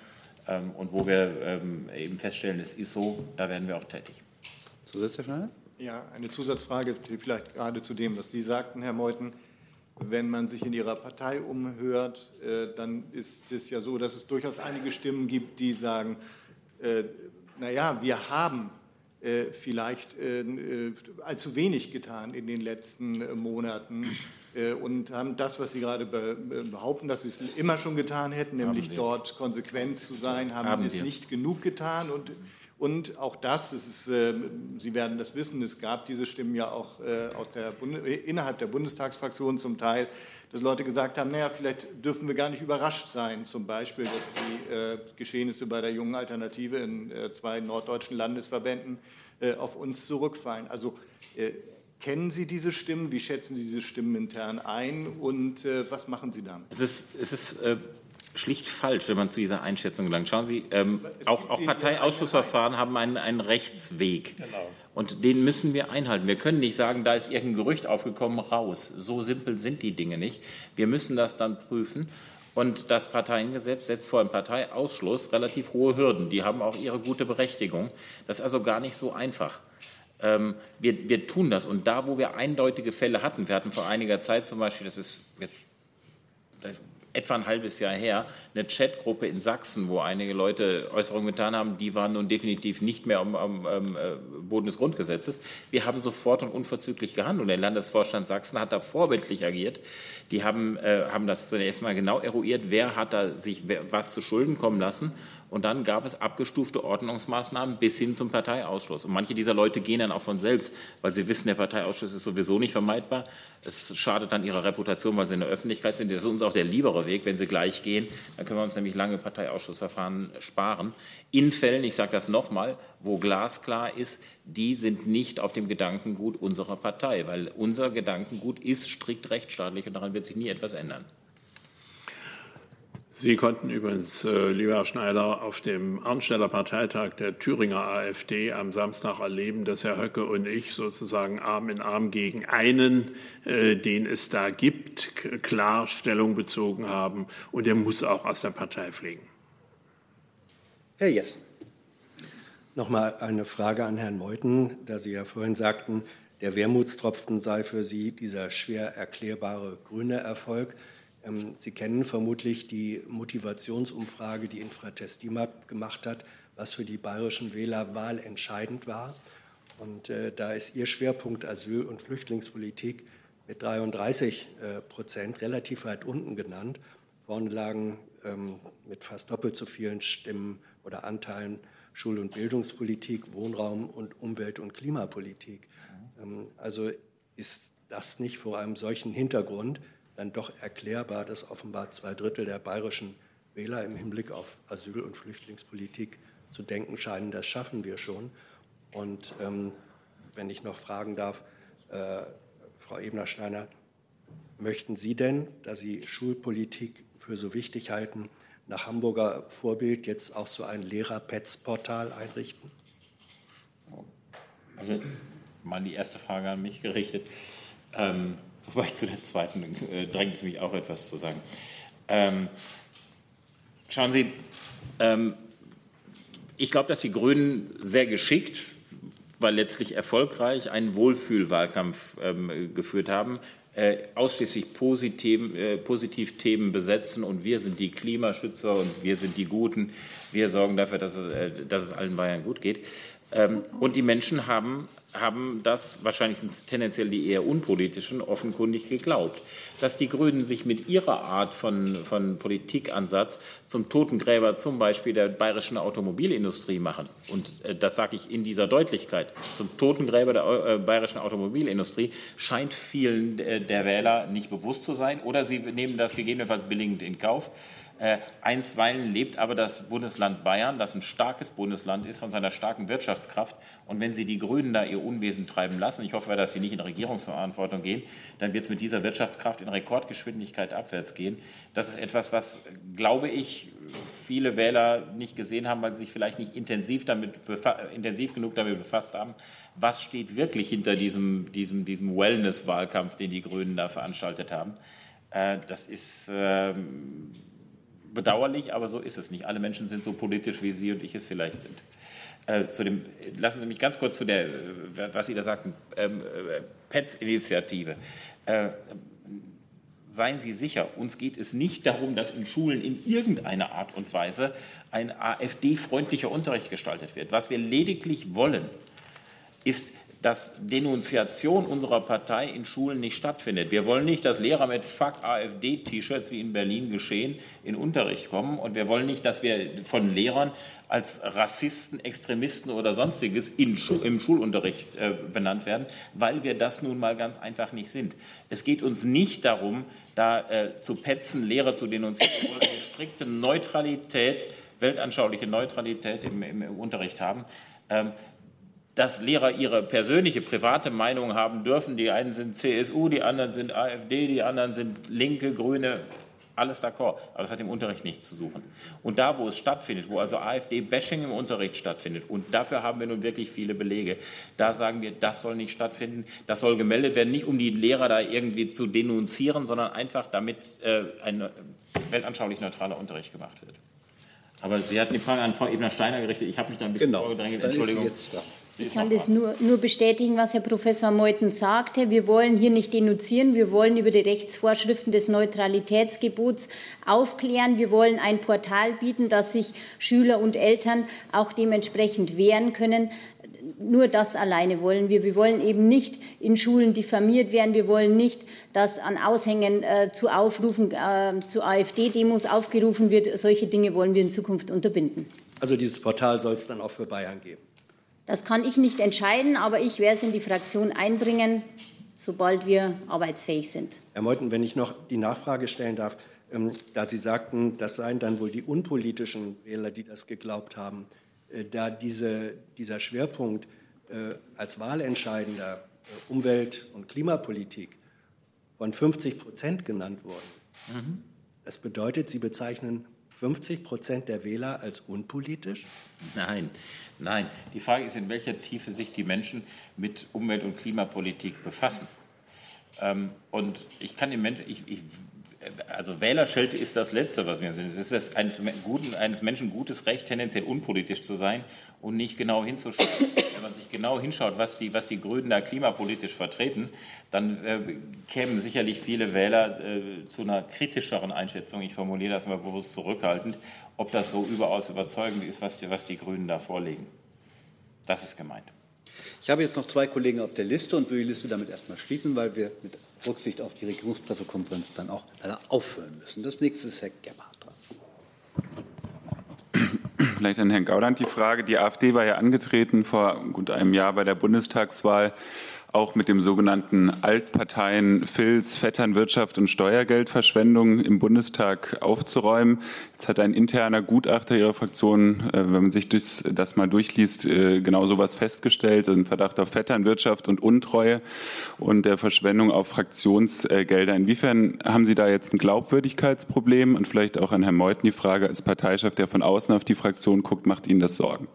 ähm, und wo wir ähm, eben feststellen, es ist so, da werden wir auch tätig. Zusatz, Herr Schneider? Ja, eine Zusatzfrage vielleicht gerade zu dem, was Sie sagten, Herr Meuthen. Wenn man sich in Ihrer Partei umhört, äh, dann ist es ja so, dass es durchaus einige Stimmen gibt, die sagen, äh, naja, wir haben äh, vielleicht allzu wenig getan in den letzten Monaten und haben das, was Sie gerade behaupten, dass Sie es immer schon getan hätten, nämlich dort konsequent zu sein, haben, haben es nicht genug getan und und auch das, ist, äh, Sie werden das wissen, es gab diese Stimmen ja auch äh, aus der Bund innerhalb der Bundestagsfraktion zum Teil, dass Leute gesagt haben, naja, vielleicht dürfen wir gar nicht überrascht sein, zum Beispiel, dass die äh, Geschehnisse bei der jungen Alternative in äh, zwei norddeutschen Landesverbänden äh, auf uns zurückfallen. Also äh, kennen Sie diese Stimmen? Wie schätzen Sie diese Stimmen intern ein? Und was machen Sie damit? Es ist, es ist schlicht falsch, wenn man zu dieser Einschätzung gelangt. Schauen Sie, ähm, auch, auch Parteiausschussverfahren haben einen, einen Rechtsweg. Genau. Und den müssen wir einhalten. Wir können nicht sagen, da ist irgendein Gerücht aufgekommen, raus. So simpel sind die Dinge nicht. Wir müssen das dann prüfen. Und das Parteiengesetz setzt vor einem Parteiausschluss relativ hohe Hürden. Die haben auch ihre gute Berechtigung. Das ist also gar nicht so einfach. Ähm, wir, wir tun das. Und da, wo wir eindeutige Fälle hatten, wir hatten vor einiger Zeit zum Beispiel, das ist jetzt das etwa ein halbes Jahr her eine Chatgruppe in Sachsen, wo einige Leute Äußerungen getan haben, die waren nun definitiv nicht mehr am, am, am äh, Boden des Grundgesetzes. Wir haben sofort und unverzüglich gehandelt. Der Landesvorstand Sachsen hat da vorbildlich agiert. Die haben, äh, haben das zunächst mal genau eruiert, wer hat da sich was zu Schulden kommen lassen und dann gab es abgestufte Ordnungsmaßnahmen bis hin zum Parteiausschluss. Und manche dieser Leute gehen dann auch von selbst, weil sie wissen, der Parteiausschluss ist sowieso nicht vermeidbar. Es schadet dann ihrer Reputation, weil sie in der Öffentlichkeit sind. Das ist uns auch der liebere Weg, wenn sie gleich gehen. Dann können wir uns nämlich lange Parteiausschussverfahren sparen. In Fällen, ich sage das nochmal, wo glasklar ist, die sind nicht auf dem Gedankengut unserer Partei, weil unser Gedankengut ist strikt rechtsstaatlich und daran wird sich nie etwas ändern. Sie konnten übrigens, äh, lieber Herr Schneider, auf dem Arnsteller Parteitag der Thüringer AfD am Samstag erleben, dass Herr Höcke und ich sozusagen Arm in Arm gegen einen, äh, den es da gibt, klar Stellung bezogen haben. Und der muss auch aus der Partei fliegen. Herr Jess. Nochmal eine Frage an Herrn Meuthen, da Sie ja vorhin sagten, der Wermutstropfen sei für Sie dieser schwer erklärbare grüne Erfolg. Ähm, Sie kennen vermutlich die Motivationsumfrage, die Infratest DIMAP gemacht hat, was für die bayerischen Wähler wahlentscheidend war. Und äh, da ist Ihr Schwerpunkt Asyl- und Flüchtlingspolitik mit 33 äh, Prozent relativ weit unten genannt. Vorne lagen ähm, mit fast doppelt so vielen Stimmen oder Anteilen Schul- und Bildungspolitik, Wohnraum und Umwelt- und Klimapolitik. Ähm, also ist das nicht vor einem solchen Hintergrund dann doch erklärbar, dass offenbar zwei Drittel der bayerischen Wähler im Hinblick auf Asyl- und Flüchtlingspolitik zu denken scheinen, das schaffen wir schon. Und ähm, wenn ich noch fragen darf, äh, Frau Ebner-Steiner, möchten Sie denn, da Sie Schulpolitik für so wichtig halten, nach Hamburger Vorbild jetzt auch so ein Lehrer-Pets-Portal einrichten? Also mal die erste Frage an mich gerichtet. Ähm, wobei zu der zweiten äh, drängt es mich auch etwas zu sagen. Ähm, schauen Sie, ähm, ich glaube, dass die Grünen sehr geschickt, weil letztlich erfolgreich einen Wohlfühlwahlkampf ähm, geführt haben, äh, ausschließlich positiv, äh, positiv Themen besetzen und wir sind die Klimaschützer und wir sind die Guten. Wir sorgen dafür, dass es, äh, dass es allen Bayern gut geht. Ähm, und die Menschen haben haben das, wahrscheinlich sind es tendenziell die eher unpolitischen, offenkundig geglaubt. Dass die Grünen sich mit ihrer Art von, von Politikansatz zum Totengräber zum Beispiel der bayerischen Automobilindustrie machen, und äh, das sage ich in dieser Deutlichkeit, zum Totengräber der äh, bayerischen Automobilindustrie, scheint vielen äh, der Wähler nicht bewusst zu sein, oder sie nehmen das gegebenenfalls billigend in Kauf. Äh, einstweilen lebt aber das Bundesland Bayern, das ein starkes Bundesland ist, von seiner starken Wirtschaftskraft. Und wenn Sie die Grünen da ihr Unwesen treiben lassen, ich hoffe, dass sie nicht in Regierungsverantwortung gehen, dann wird es mit dieser Wirtschaftskraft in Rekordgeschwindigkeit abwärts gehen. Das ist etwas, was, glaube ich, viele Wähler nicht gesehen haben, weil sie sich vielleicht nicht intensiv, damit intensiv genug damit befasst haben. Was steht wirklich hinter diesem, diesem, diesem Wellness-Wahlkampf, den die Grünen da veranstaltet haben? Äh, das ist ähm, bedauerlich, aber so ist es nicht. Alle Menschen sind so politisch, wie Sie und ich es vielleicht sind. Äh, zu dem, lassen Sie mich ganz kurz zu der, äh, was Sie da sagten, ähm, äh, PETS-Initiative. Äh, seien Sie sicher, uns geht es nicht darum, dass in Schulen in irgendeiner Art und Weise ein AfD-freundlicher Unterricht gestaltet wird. Was wir lediglich wollen, ist, dass Denunziation unserer Partei in Schulen nicht stattfindet. Wir wollen nicht, dass Lehrer mit Fuck AfD-T-Shirts wie in Berlin geschehen in Unterricht kommen. Und wir wollen nicht, dass wir von Lehrern als Rassisten, Extremisten oder sonstiges im Schulunterricht äh, benannt werden, weil wir das nun mal ganz einfach nicht sind. Es geht uns nicht darum, da äh, zu petzen, Lehrer zu denunzieren. Wir wollen eine strikte Neutralität, weltanschauliche Neutralität im, im, im Unterricht haben. Ähm, dass Lehrer ihre persönliche, private Meinung haben dürfen. Die einen sind CSU, die anderen sind AfD, die anderen sind Linke, Grüne, alles d'accord. Aber das hat im Unterricht nichts zu suchen. Und da, wo es stattfindet, wo also AfD-Bashing im Unterricht stattfindet, und dafür haben wir nun wirklich viele Belege, da sagen wir, das soll nicht stattfinden, das soll gemeldet werden, nicht um die Lehrer da irgendwie zu denunzieren, sondern einfach damit äh, ein weltanschaulich neutraler Unterricht gemacht wird. Aber Sie hatten die Frage an Frau Ebner-Steiner gerichtet. Ich habe mich da ein bisschen genau, vorgedrängt. Entschuldigung. Ich kann das nur, nur bestätigen, was Herr Professor Meuthen sagte. Wir wollen hier nicht denunzieren. Wir wollen über die Rechtsvorschriften des Neutralitätsgebots aufklären. Wir wollen ein Portal bieten, dass sich Schüler und Eltern auch dementsprechend wehren können. Nur das alleine wollen wir. Wir wollen eben nicht in Schulen diffamiert werden. Wir wollen nicht, dass an Aushängen äh, zu Aufrufen äh, zu AfD-Demos aufgerufen wird. Solche Dinge wollen wir in Zukunft unterbinden. Also dieses Portal soll es dann auch für Bayern geben. Das kann ich nicht entscheiden, aber ich werde es in die Fraktion einbringen, sobald wir arbeitsfähig sind. Herr Meuthen, wenn ich noch die Nachfrage stellen darf, ähm, da Sie sagten, das seien dann wohl die unpolitischen Wähler, die das geglaubt haben, äh, da diese, dieser Schwerpunkt äh, als wahlentscheidender äh, Umwelt- und Klimapolitik von 50 Prozent genannt wurde. Mhm. Das bedeutet, Sie bezeichnen 50 Prozent der Wähler als unpolitisch? Nein, nein. Die Frage ist, in welcher Tiefe sich die Menschen mit Umwelt- und Klimapolitik befassen. Ähm, und ich kann den Menschen, ich, ich, also Wählerschelte ist das Letzte, was mir im Sinn ist. Es ist eines, guten, eines Menschen gutes Recht, tendenziell unpolitisch zu sein und nicht genau hinzuschauen. Wenn man sich genau hinschaut, was die, was die Grünen da klimapolitisch vertreten, dann äh, kämen sicherlich viele Wähler äh, zu einer kritischeren Einschätzung. Ich formuliere das mal bewusst zurückhaltend, ob das so überaus überzeugend ist, was die, was die Grünen da vorlegen. Das ist gemeint. Ich habe jetzt noch zwei Kollegen auf der Liste und will die Liste damit erstmal schließen, weil wir mit Rücksicht auf die Regierungspressekonferenz dann auch leider auffüllen müssen. Das nächste ist Herr Gebhardt. vielleicht an Herrn Gauland die Frage. Die AfD war ja angetreten vor gut einem Jahr bei der Bundestagswahl auch mit dem sogenannten Altparteien Filz, Vetternwirtschaft und Steuergeldverschwendung im Bundestag aufzuräumen. Jetzt hat ein interner Gutachter Ihrer Fraktion, äh, wenn man sich das mal durchliest, äh, genau sowas festgestellt, ein Verdacht auf Vetternwirtschaft und Untreue und der Verschwendung auf Fraktionsgelder. Inwiefern haben Sie da jetzt ein Glaubwürdigkeitsproblem und vielleicht auch an Herrn Meuthen die Frage als Parteichef, der von außen auf die Fraktion guckt, macht Ihnen das Sorgen?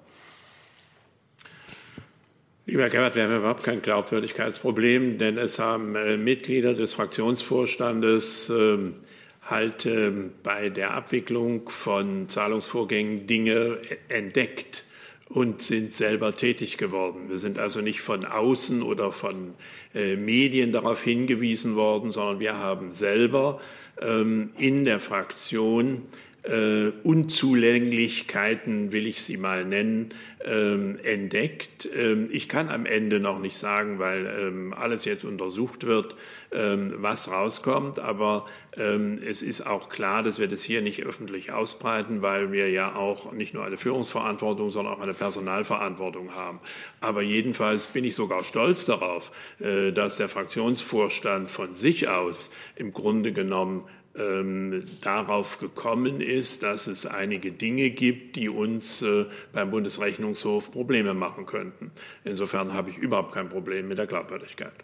Lieber Gerhard, wir haben überhaupt kein Glaubwürdigkeitsproblem, denn es haben äh, Mitglieder des Fraktionsvorstandes äh, halt äh, bei der Abwicklung von Zahlungsvorgängen Dinge entdeckt und sind selber tätig geworden. Wir sind also nicht von außen oder von äh, Medien darauf hingewiesen worden, sondern wir haben selber ähm, in der Fraktion äh, Unzulänglichkeiten, will ich sie mal nennen, ähm, entdeckt. Ähm, ich kann am Ende noch nicht sagen, weil ähm, alles jetzt untersucht wird, ähm, was rauskommt. Aber ähm, es ist auch klar, dass wir das hier nicht öffentlich ausbreiten, weil wir ja auch nicht nur eine Führungsverantwortung, sondern auch eine Personalverantwortung haben. Aber jedenfalls bin ich sogar stolz darauf, äh, dass der Fraktionsvorstand von sich aus im Grunde genommen ähm, darauf gekommen ist, dass es einige Dinge gibt, die uns äh, beim Bundesrechnungshof Probleme machen könnten. Insofern habe ich überhaupt kein Problem mit der Glaubwürdigkeit.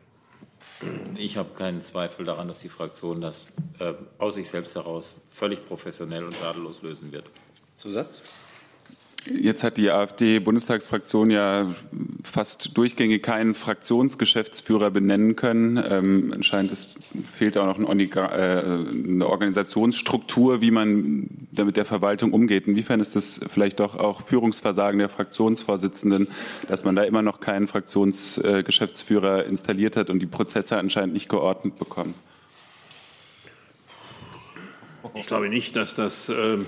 Ich habe keinen Zweifel daran, dass die Fraktion das äh, aus sich selbst heraus völlig professionell und tadellos lösen wird. Zusatz? Jetzt hat die AfD-Bundestagsfraktion ja fast durchgängig keinen Fraktionsgeschäftsführer benennen können. Ähm, anscheinend ist, fehlt auch noch äh, eine Organisationsstruktur, wie man damit der Verwaltung umgeht. Inwiefern ist das vielleicht doch auch Führungsversagen der Fraktionsvorsitzenden, dass man da immer noch keinen Fraktionsgeschäftsführer installiert hat und die Prozesse anscheinend nicht geordnet bekommt? Ich glaube nicht, dass das äh,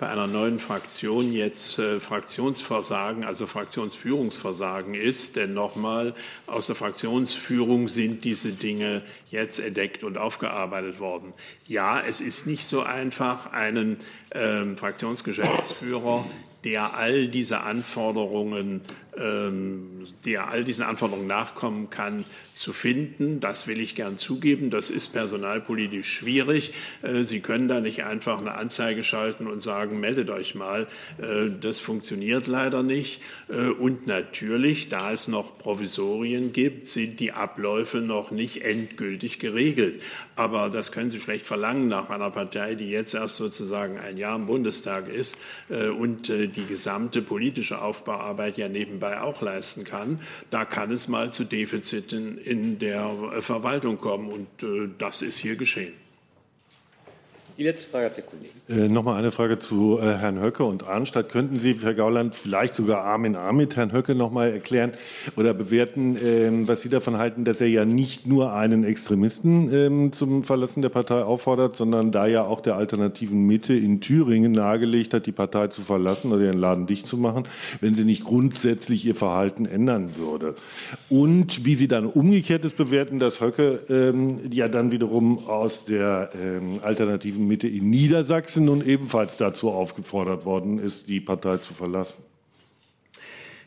bei einer neuen Fraktion jetzt äh, Fraktionsversagen, also Fraktionsführungsversagen ist. Denn nochmal, aus der Fraktionsführung sind diese Dinge jetzt entdeckt und aufgearbeitet worden. Ja, es ist nicht so einfach, einen äh, Fraktionsgeschäftsführer der all diese Anforderungen, ähm, der all diesen Anforderungen nachkommen kann, zu finden. Das will ich gern zugeben. Das ist personalpolitisch schwierig. Äh, Sie können da nicht einfach eine Anzeige schalten und sagen, meldet euch mal. Äh, das funktioniert leider nicht. Äh, und natürlich, da es noch Provisorien gibt, sind die Abläufe noch nicht endgültig geregelt. Aber das können Sie schlecht verlangen nach einer Partei, die jetzt erst sozusagen ein Jahr im Bundestag ist und die gesamte politische Aufbauarbeit ja nebenbei auch leisten kann. Da kann es mal zu Defiziten in der Verwaltung kommen und äh, das ist hier geschehen. Die letzte Frage hat der Kollege. Äh, Nochmal eine Frage zu äh, Herrn Höcke und Arnstadt. Könnten Sie, Herr Gauland, vielleicht sogar Arm in Arm mit Herrn Höcke nochmal erklären oder bewerten, ähm, was Sie davon halten, dass er ja nicht nur einen Extremisten ähm, zum Verlassen der Partei auffordert, sondern da ja auch der alternativen Mitte in Thüringen nahegelegt hat, die Partei zu verlassen oder ihren Laden dicht zu machen, wenn sie nicht grundsätzlich ihr Verhalten ändern würde. Und wie Sie dann umgekehrtes bewerten, dass Höcke ähm, ja dann wiederum aus der ähm, alternativen Mitte in Niedersachsen nun ebenfalls dazu aufgefordert worden ist, die Partei zu verlassen.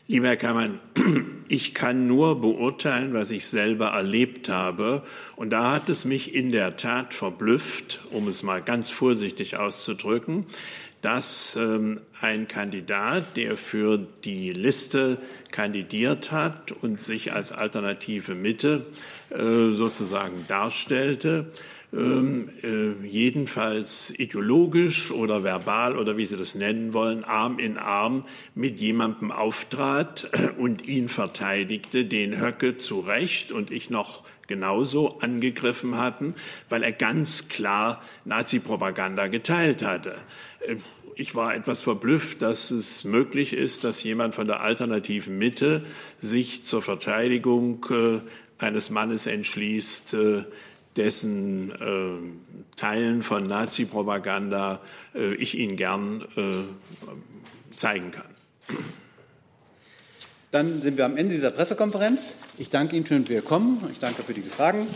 Lieber Herr Kammann, ich kann nur beurteilen, was ich selber erlebt habe. Und da hat es mich in der Tat verblüfft, um es mal ganz vorsichtig auszudrücken, dass ähm, ein Kandidat, der für die Liste kandidiert hat und sich als alternative Mitte äh, sozusagen darstellte, ähm, äh, jedenfalls ideologisch oder verbal oder wie Sie das nennen wollen, Arm in Arm mit jemandem auftrat und ihn verteidigte, den Höcke zu Recht und ich noch genauso angegriffen hatten, weil er ganz klar Nazi-Propaganda geteilt hatte. Äh, ich war etwas verblüfft, dass es möglich ist, dass jemand von der alternativen Mitte sich zur Verteidigung äh, eines Mannes entschließt, äh, dessen äh, Teilen von Nazi-Propaganda äh, ich Ihnen gern äh, zeigen kann. Dann sind wir am Ende dieser Pressekonferenz. Ich danke Ihnen schön für Ihr Kommen. Ich danke für die Fragen.